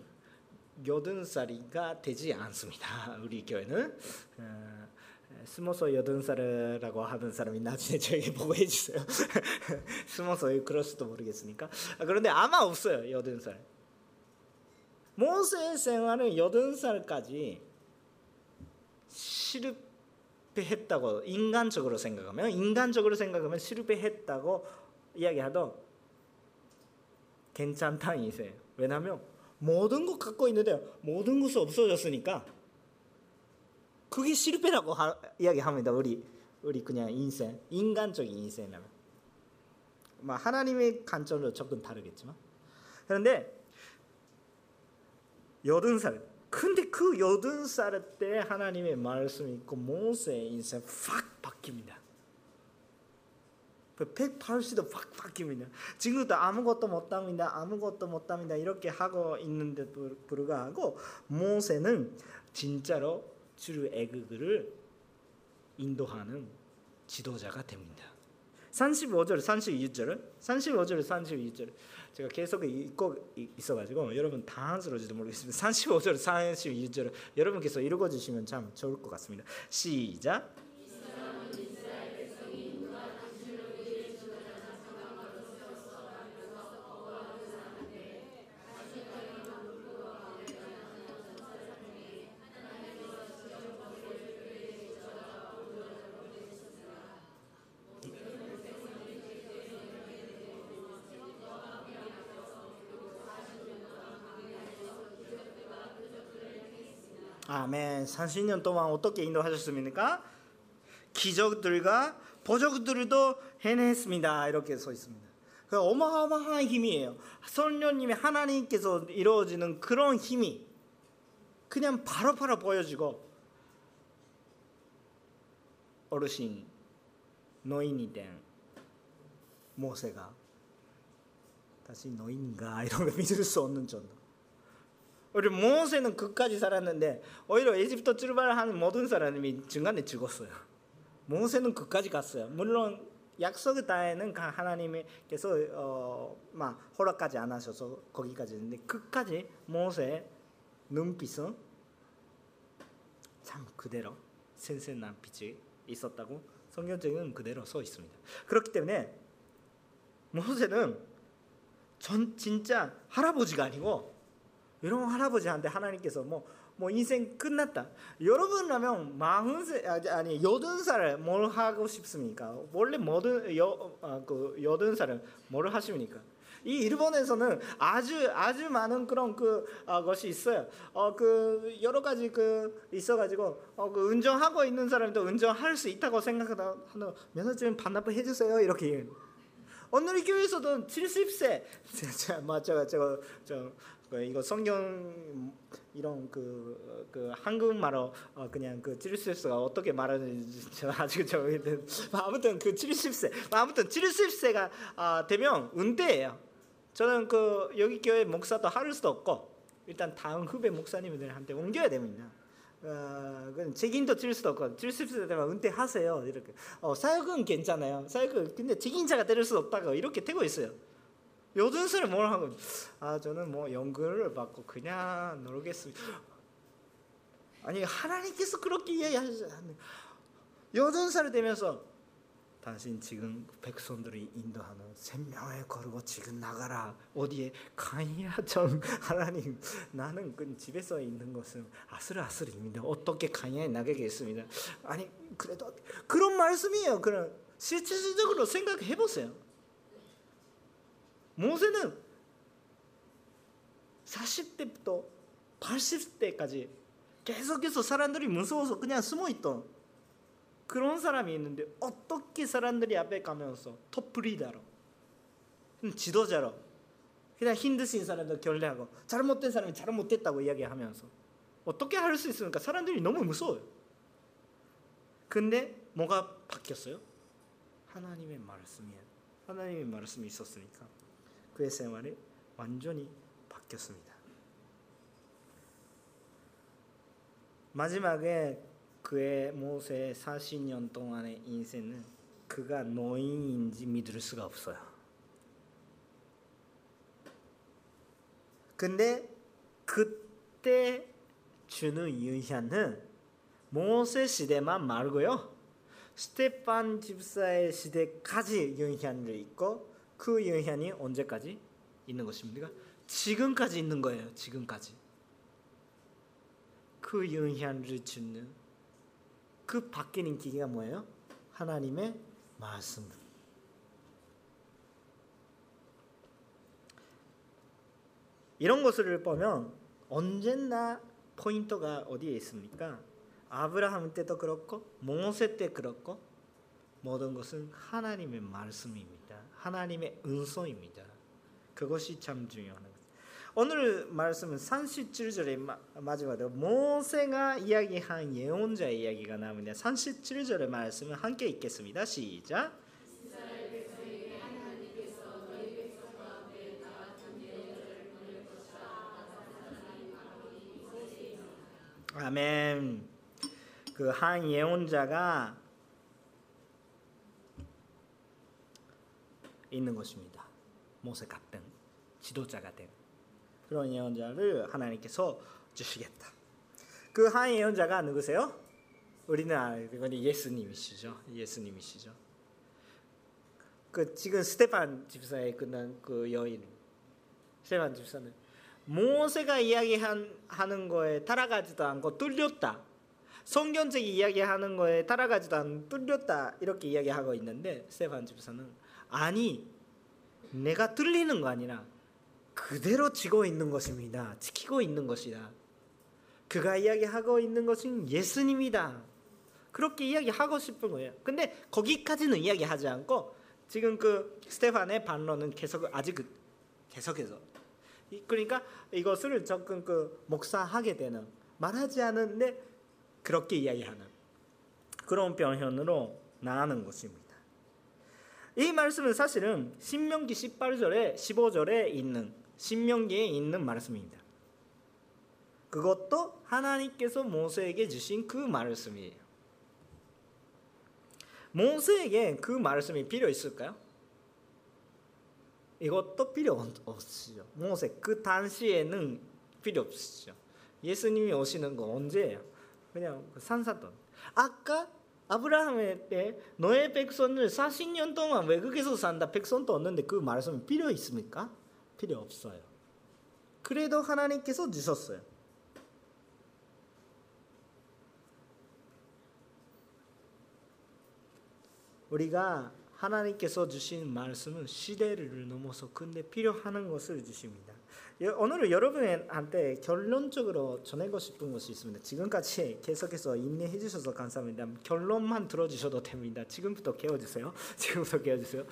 Speaker 1: 여든 살이가 되지 않습니다. [LAUGHS] 우리 교회는 어, 스모서 여든 살이라고 하는 사람이 나중에 [LAUGHS] 저에게 보고해 주세요. [LAUGHS] 스모서 그럴 수도 모르겠으니까. 아, 그런데 아마 없어요 여든 살. 모세의 생활은 여든 살까지 실습 실패했다고 인간적으로 생각하면 인간적으로 생각하면 실패했다고 이야기하도 괜찮다는 이세요. 왜냐하면 모든 것 갖고 있는데 모든 것이 없어졌으니까 그게 실패라고 하, 이야기합니다. 우리 우리 그냥 인생 인간적인 인생이라면 뭐 하나님의 관점으로 조금 다르겠지만 그런데 여든 살 근데 그 여든 살 때 하나님의 말씀이 있고 모세의 인생 확 바뀝니다. 180도 그확 바뀝니다. 지금도 아무것도 못합니다. 아무것도 못합니다. 이렇게 하고 있는데 불구하고 모세는 진짜로 출애굽을 인도하는 지도자가 됩니다. 35절, 32절, 35절, 32절. 제가 계속 읽고 있어가지고 여러분 당황스러울지도 모르겠습니다. [LAUGHS] 35절, 32절 여러분께서 읽어주시면 참 좋을 것 같습니다. 시작. 아멘. 30년 동안 어떻게 인도하셨습니까? 기적들과 보적들도 해냈습니다. 이렇게 써 있습니다. 그 어마어마한 힘이에요. 성령님이 하나님께서 이루어지는 그런 힘이 그냥 바로바로 보여지고 어르신 노인이 된 모세가 다시 노인인가 이런 걸 믿을 수 없는 정도. 우리 모세는 끝까지 살았는데 오히려 에집트 출발하는 모든 사람이 중간에 죽었어요. 모세는 끝까지 갔어요. 물론 약속 땅에는 하나님께서 어, 막 허락까지 안 하셔서 거기까지 있는데 끝까지 모세 눈빛은 참 그대로 센센한 빛이 있었다고 성경적은 그대로 써 있습니다. 그렇기 때문에 모세는 전 진짜 할아버지가 아니고 이런 할아버지한테 하나님께서 뭐 뭐 인생 끝났다. 여러분라면 마흔 세 아니 여든 살을 뭘 하고 싶습니까? 원래 뭐든 여그 여든 살은 뭘 하십니까? 이 일본에서는 아주 아주 많은 그런 그 어, 것이 있어요. 어 그 여러 가지 그 있어가지고 어그 운전하고 있는 사람도 운전할 수 있다고 생각하다 하는 면허증 반납해 주세요 이렇게. 오늘 교회에서도 70세 맞죠 그 이거 성경 이런 그, 그 한국말로 어 그냥 그 70세가 어떻게 말하는지 [LAUGHS] 저 아직 저 아무튼 그 70세 아무튼 70세가 아, 되면 은퇴예요. 저는 그 여기 교회 목사도 할 수도 없고 일단 다음 후배 목사님들한테 옮겨야 됩니다. 어, 책임도 질 수도 없고 70세 되면 은퇴하세요 이렇게. 어, 사역은 괜찮아요. 사역은 근데 책임자가 될 수 없다고 이렇게 되고 있어요. 뭘 하고 아 저는 뭐 연금을 받고 그냥 놀겠습니다. 아니 하나님께서 그렇게 이야기하시는 살 되면서 당신 지금 백성들이 인도하는 생명을 걸고 지금 나가라. 어디에 가냐 정 하나님. 나는 그 집에서 있는 것은 아슬아슬입니다. 어떻게 가냐에 나가겠습니다. 아니 그래도 그런 말씀이에요. 그런 실질적으로 생각해 보세요 모세는 40대부터 80대까지 계속해서 사람들이 무서워서 그냥 숨어 있던 그런 사람이 있는데 어떻게 사람들이 앞에 가면서 토프리다로 지도자로 그냥 힘드신 사람들 결례하고 잘못된 사람이 잘못됐다고 이야기하면서 어떻게 할 수 있습니까? 사람들이 너무 무서워요. 근데 뭐가 바뀌었어요? 하나님의 말씀이 하나님의 말씀이 있었으니까 그의 생활이 완전히 바뀌었습니다. 마지막에 그의 모세 40년 동안의 인생은 그가 노인인지 믿을 수가 없어요. 근데 그때 주는 유현은 모세 시대만 말고요. 스테판 집사의 시대까지 유현을 있고 그 영향이 언제까지 있는 것입니까? 지금까지 있는 거예요. 지금까지. 그 영향을 주는 그 바뀌는 기계가 뭐예요? 하나님의 말씀. 이런 것을 보면 언제나 포인트가 어디에 있습니까? 아브라함 때도 그렇고 모세 때 그렇고 모든 것은 하나님의 말씀입니다. 하나님의 은소입니다. 그것이 참 중요한 것. 오늘 말씀은 37절의 마지막으로 모세가 이야기한 예언자의 이야기가 나옵니다. 37절의 말씀을 함께 읽겠습니다. 시작. 아멘. 그 한 예언자가 있는 것입니다. 모세 같은 지도자가 된 그런 예언자를 하나님께서 주시겠다. 그 한 예언자가 누구세요? 우리는 알건 예수님이시죠. 예수님이시죠. 그 지금 스테판 집사의 끝난 그 여인 스테판 집사는 모세가 이야기하는 거에 따라가지도 않고 틀렸다. 성경책이 이야기하는 거에 따라가지도 않고 틀렸다 이렇게 이야기하고 있는데 스테판 집사는 아니 내가 틀리는 거 아니라 그대로 지고 있는 것입니다. 지키고 있는 것이다. 그가 이야기하고 있는 것은 예수님이다. 그렇게 이야기하고 싶은 거예요. 근데 거기까지는 이야기하지 않고 지금 그 스테판의 반론은 계속 아직 그 계속해서 그러니까 이것을 접근 그 목사하게 되는 말하지 않은데 그렇게 이야기하는 그런 표현으로 나가는 것입니다. 이 말씀은 사실은 신명기 18절에 15절에 있는 신명기에 있는 말씀입니다. 그것도 하나님께서 모세에게 주신 그 말씀이에요. 모세에게 그 말씀이 필요 있을까요? 이것도 필요 없으죠. 모세 그 당시에는 필요 없으죠. 예수님이 오시는 거 언제예요? 그냥 그 산사돈. 아까 아브라함의 때 너의 백성을 40년 동안 외국에서 산다 백성도 없는데 그 말씀이 필요 있습니까? 필요 없어요. 그래도 하나님께서 주셨어요. 우리가 하나님께서 주신 말씀은 시대를 넘어서 근데 필요한 것을 주십니다. 오늘 여러분한테 결론적으로 전하고 싶은 것이 있습니다. 지금까지 계속해서 인내해 주셔서 감사합니다. 결론만 들어주셔도 됩니다. 지금부터 깨워주세요. [LAUGHS] 지금부터 깨워주세요.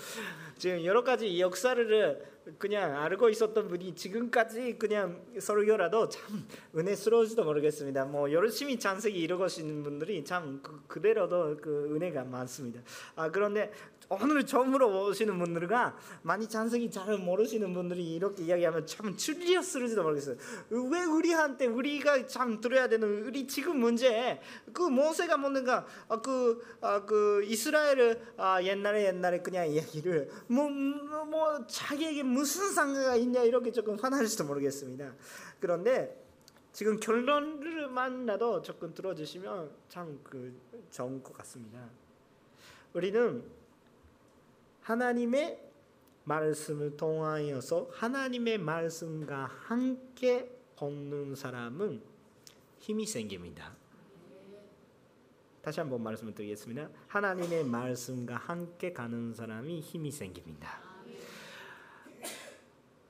Speaker 1: 지금 여러 가지 역사를 그냥 알고 있었던 분이 지금까지 그냥 설교라도 참 은혜스러울지도 모르겠습니다. 뭐 열심히 장세기 이루고시는 분들이 참 그, 그대로도 그 은혜가 많습니다. 아 그런데 오늘 처음으로 오시는 분들과 많이 장세기 잘 모르시는 분들이 이렇게 이야기하면 참 출리었을지도 모르겠어요. 왜 우리한테 우리가 참 들어야 되는 우리 지금 문제 그 모세가 뭔가 아, 그, 아, 그 이스라엘을 아, 옛날에 옛날에 그냥 이야기를 뭐, 뭐, 뭐 자기에게 무슨 상관가 있냐 이렇게 조금 화날지도 모르겠습니다. 그런데 지금 결론을 만나도 조금 들어주시면 참 그 좋은 것 같습니다. 우리는 하나님의 말씀을 통하여서 하나님의 말씀과 함께 걷는 사람은 힘이 생깁니다. 다시 한번 말씀을 드리겠습니다. 하나님의 말씀과 함께 가는 사람이 힘이 생깁니다.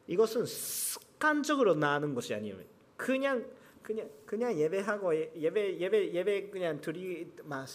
Speaker 1: 이것은 습관적으로 나는 것이 아니에요. 그냥 그냥 그냥 예배하고 예배 예배 예배 그냥 드리 막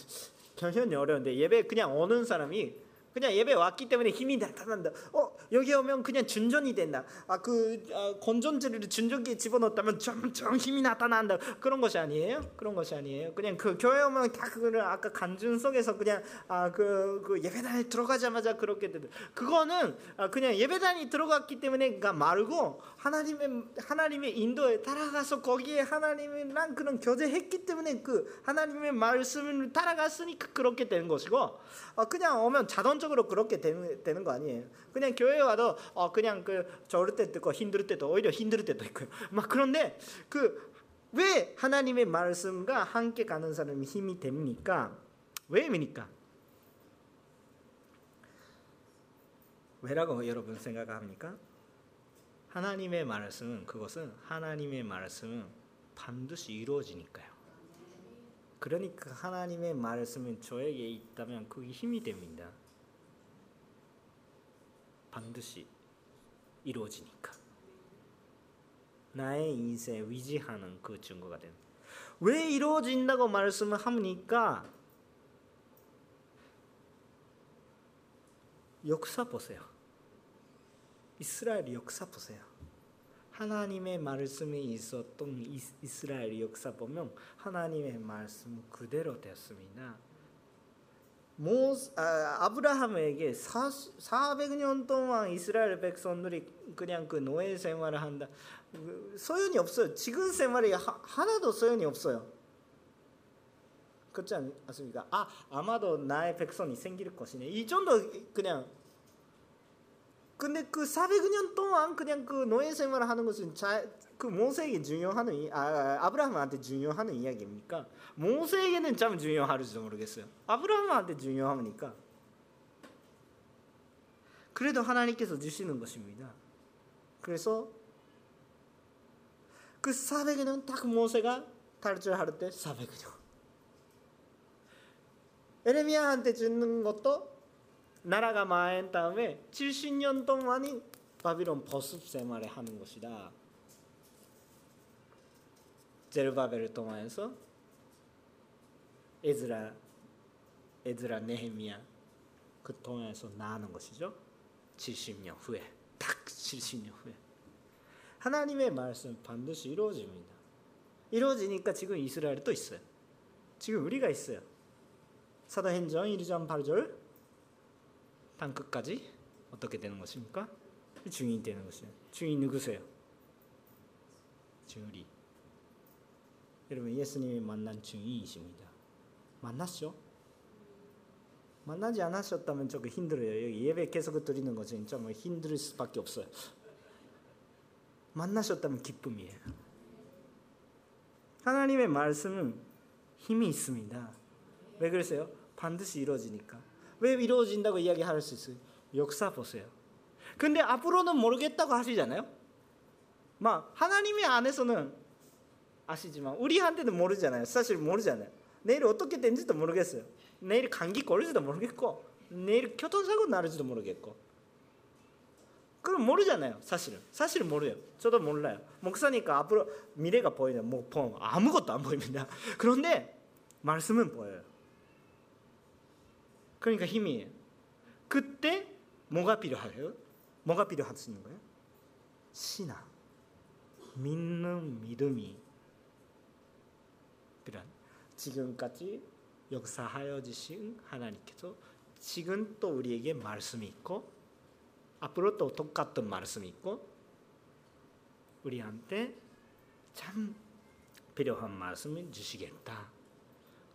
Speaker 1: 현현이 어려운데 예배 그냥 오는 사람이 그냥 예배 왔기 때문에 힘이 나타난다. 어 여기 오면 그냥 준전이 된다. 아 그 아, 건전지를 준전기에 집어넣었다면 점점 힘이 나타난다. 그런 것이 아니에요. 그런 것이 아니에요. 그냥 그 교회 오면 다 그거를 아까 간증 속에서 그냥 아 그 그 예배단에 들어가자마자 그렇게 된다. 그거는 아, 그냥 예배단이 들어갔기 때문에 가 마르고 하나님의 하나님의 인도에 따라가서 거기에 하나님이랑 그런 교제했기 때문에 그 하나님의 말씀을 따라갔으니까 그렇게 되는 것이고 아, 그냥 오면 자동적으로 그렇게 되는, 되는 거 아니에요. 그냥 교회 와도 어, 그냥 그 저럴 때도 있고 힘들 때도 오히려 힘들 때도 있고요. [LAUGHS] 막 그런데 그 왜 하나님의 말씀과 함께 가는 사람이 힘이 됩니까? 왜입니까? 왜라고 여러분 생각합니까? 하나님의 말씀은 그것은 하나님의 말씀은 반드시 이루어지니까요. 그러니까 하나님의 말씀은 저에게 있다면 그게 힘이 됩니다. 반드시 이루어지니까 나의 인생 위지하는 그 증거가 됩니다. 왜 이루어진다고 말씀을 합니까? 역사 보세요. 이스라엘 역사 보세요. 하나님의 말씀이 있었던 이스라엘 역사 보면 하나님의 말씀 그대로 되었습니다. 모 아, 아브라함에게 400년 동안 이스라엘 백성들이 그냥 그 노예 생활을 한다. 소용이 없어요. 지금 생활이 하, 나도 소용이 없어요. 그렇지 않습니까? 아 아마도 나의 백성이 생길 것이네. 이 정도 그냥 근데 그 400년 동안 그냥 그 노예 생활을 하는 것은 자, 그 모세에게 중요한 아, 아브라함한테 중요한 이야기입니까? 모세에게는 참 중요할지도 모르겠어요. 아브라함한테 중요합니까? 그래도 하나님께서 주시는 것입니다. 그래서 그 400년 딱 모세가 탈출할 때 400년. 에레미야한테 주는 것도 나라가 망한 다음에 70년 동안이 바빌론 버습 생활을 하는 것이다. 제르바벨을 통하여서 에즈라 에즈라 네헤미야 그 통해서 나는 것이죠. 70년 후에 딱 70년 후에 하나님의 말씀 반드시 이루어집니다. 이루어지니까 지금 이스라엘이 또 있어요. 지금 우리가 있어요. 사도행전 1장 8절 땅 끝까지 어떻게 되는 것입니까? 증인 되는 것이에요. 증인 누구세요? 증리. 여러분 예수님이 만난 증인이십니다. 만났죠? 만나지 않으셨다면 조금 힘들어요. 여기 예배 계속 드리는 거 진짜 뭐 힘들 수밖에 없어요. 만나셨다면 기쁨이에요. 하나님의 말씀은 힘이 있습니다. 왜 그러세요? 반드시 이루어지니까. 왜 이루어진다고 이야기할 수 있어요? 역사 보세요. 근데 앞으로는 모르겠다고 하시잖아요. 막 하나님의 안에서는 아시지만 우리한테는 모르잖아요. 사실 모르잖아요. 내일 어떻게 된지도 모르겠어요. 내일 감기 걸릴지도 모르겠고 내일 교통사고 나를지도 모르겠고 그럼 모르잖아요. 사실은 사실은 모르요. 저도 몰라요. 목사니까 앞으로 미래가 보이냐 뭐 아무것도 안 보입니다. [LAUGHS] 그런데 말씀은 보여요. 그러니까 힘이에요. 그때 뭐가 필요해요? 뭐가 필요하시는 거예요? 신앙, 믿는 믿음이 필요한. 지금까지 역사하여 주신 하나님께서 지금 또 우리에게 말씀이 있고 앞으로 또 똑같은 말씀이 있고 우리한테 참 필요한 말씀을 주시겠다.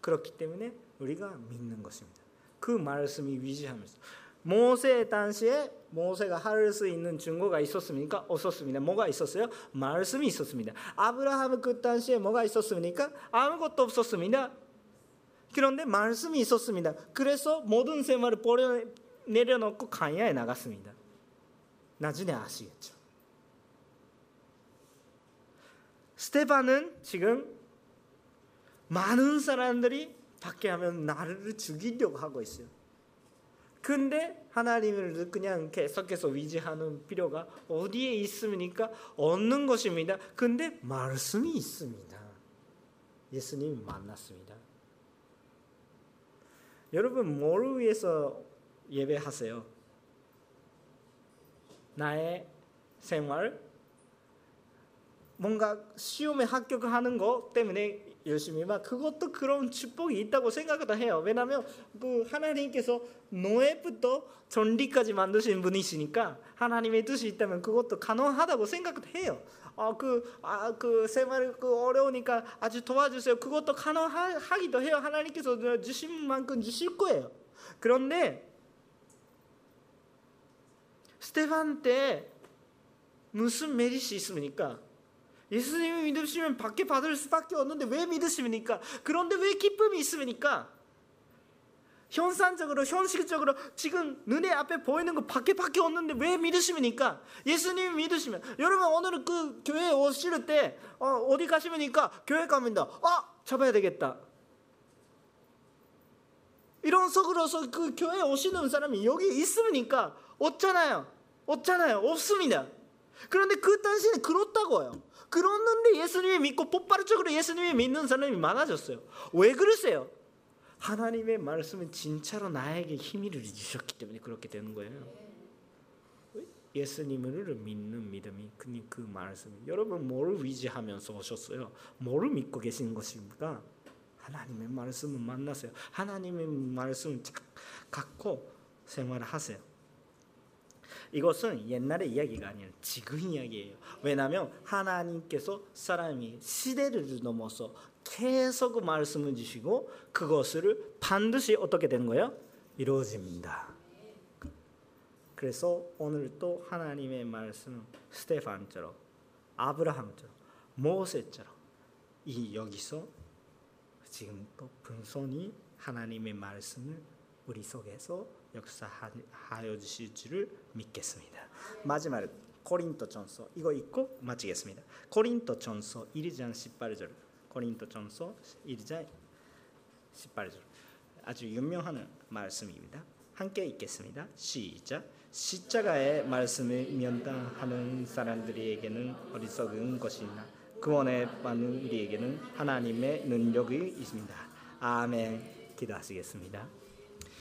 Speaker 1: 그렇기 때문에 우리가 믿는 것입니다. 그 말씀이 위지하면서 모세 당시에 모세가 할 수 있는 증거가 있었습니까? 없었습니다. 뭐가 있었어요? 말씀이 있었습니다. 아브라함은 그 당시에 뭐가 있었습니까? 아무것도 없었습니다. 그런데 말씀이 있었습니다. 그래서 모든 생활을 버려 내려놓고 강야에 나갔습니다. 나중에 아시겠죠. 스테반은 지금 많은 사람들이 밖에 하면 나를 죽이려고 하고 있어요. 근데 하나님을 그냥 계속해서 위지하는 필요가 어디에 있습니까? 얻는 것입니다. 근데 말씀이 있습니다. 예수님 만났습니다. 여러분 뭐를 위해서 예배하세요? 나의 생활 뭔가 시험에 합격하는 것 때문에 열심히 막 그것도 그런 축복이 있다고 생각도 해요. 왜냐하면 그 하나님께서 노예부터 전리까지 만드신 분이시니까 하나님의 뜻이 있다면 그것도 가능하다고 생각도 해요. 아그아그 생활 그 어려우니까 아주 도와주세요. 그것도 가능하기도 해요. 하나님께서 주신 만큼 주실 거예요. 그런데 스테반 때 무슨 메리트 있습니까? 예수님을 믿으시면 받게 받을 수밖에 없는데 왜 믿으십니까? 그런데 왜 기쁨이 있습니까? 현상적으로 현실적으로 지금 눈에 앞에 보이는 거 밖에 밖에 없는데 왜 믿으십니까? 예수님 믿으시면 여러분 오늘은 그 교회 오실 때 어, 디 가시니까 교회 가면다. 아 잡아야 되겠다. 이런 속으로서 그 교회 오시는 사람이 여기 있습니까? 없잖아요. 없잖아요. 없습니다. 그런데 그 당시에 그렇다고요. 그렇는데 예수님이 믿고 폭발적으로 예수님이 믿는 사람이 많아졌어요. 왜 그러세요? 하나님의 말씀은 진짜로 나에게 힘을 주셨기 때문에 그렇게 되는 거예요. 예수님을 믿는 믿음이 그 말씀. 여러분 뭘 위지하면서 오셨어요? 뭘 믿고 계신 것입니까? 하나님의 말씀을 만나세요. 하나님의 말씀 갖고 생활하세요. 이것은 옛날의 이야기가 아니라 지금 이야기예요. 왜냐하면 하나님께서 사람이 시대를 넘어서 계속 말씀을 주시고 그것을 반드시 어떻게 되는 거예요? 이루어집니다. 그래서 오늘 또 하나님의 말씀 스테판처럼 아브라함처럼 모세처럼 이 여기서 지금 또 분손이 하나님의 말씀을 우리 속에서 역사하여 주실 줄을 믿겠습니다. 마지막 코린토 전서 이거 읽고 마치겠습니다. 코린토 전서 1장 18절 코린토 전서 1장 18절 아주 유명한 말씀입니다. 함께 읽겠습니다. 시작. 십자가의 말씀을 면담하는 사람들에게는 어리석은 것이나 구원에 받는 우리에게는 하나님의 능력이 있습니다. 아멘. 기도하시겠습니다.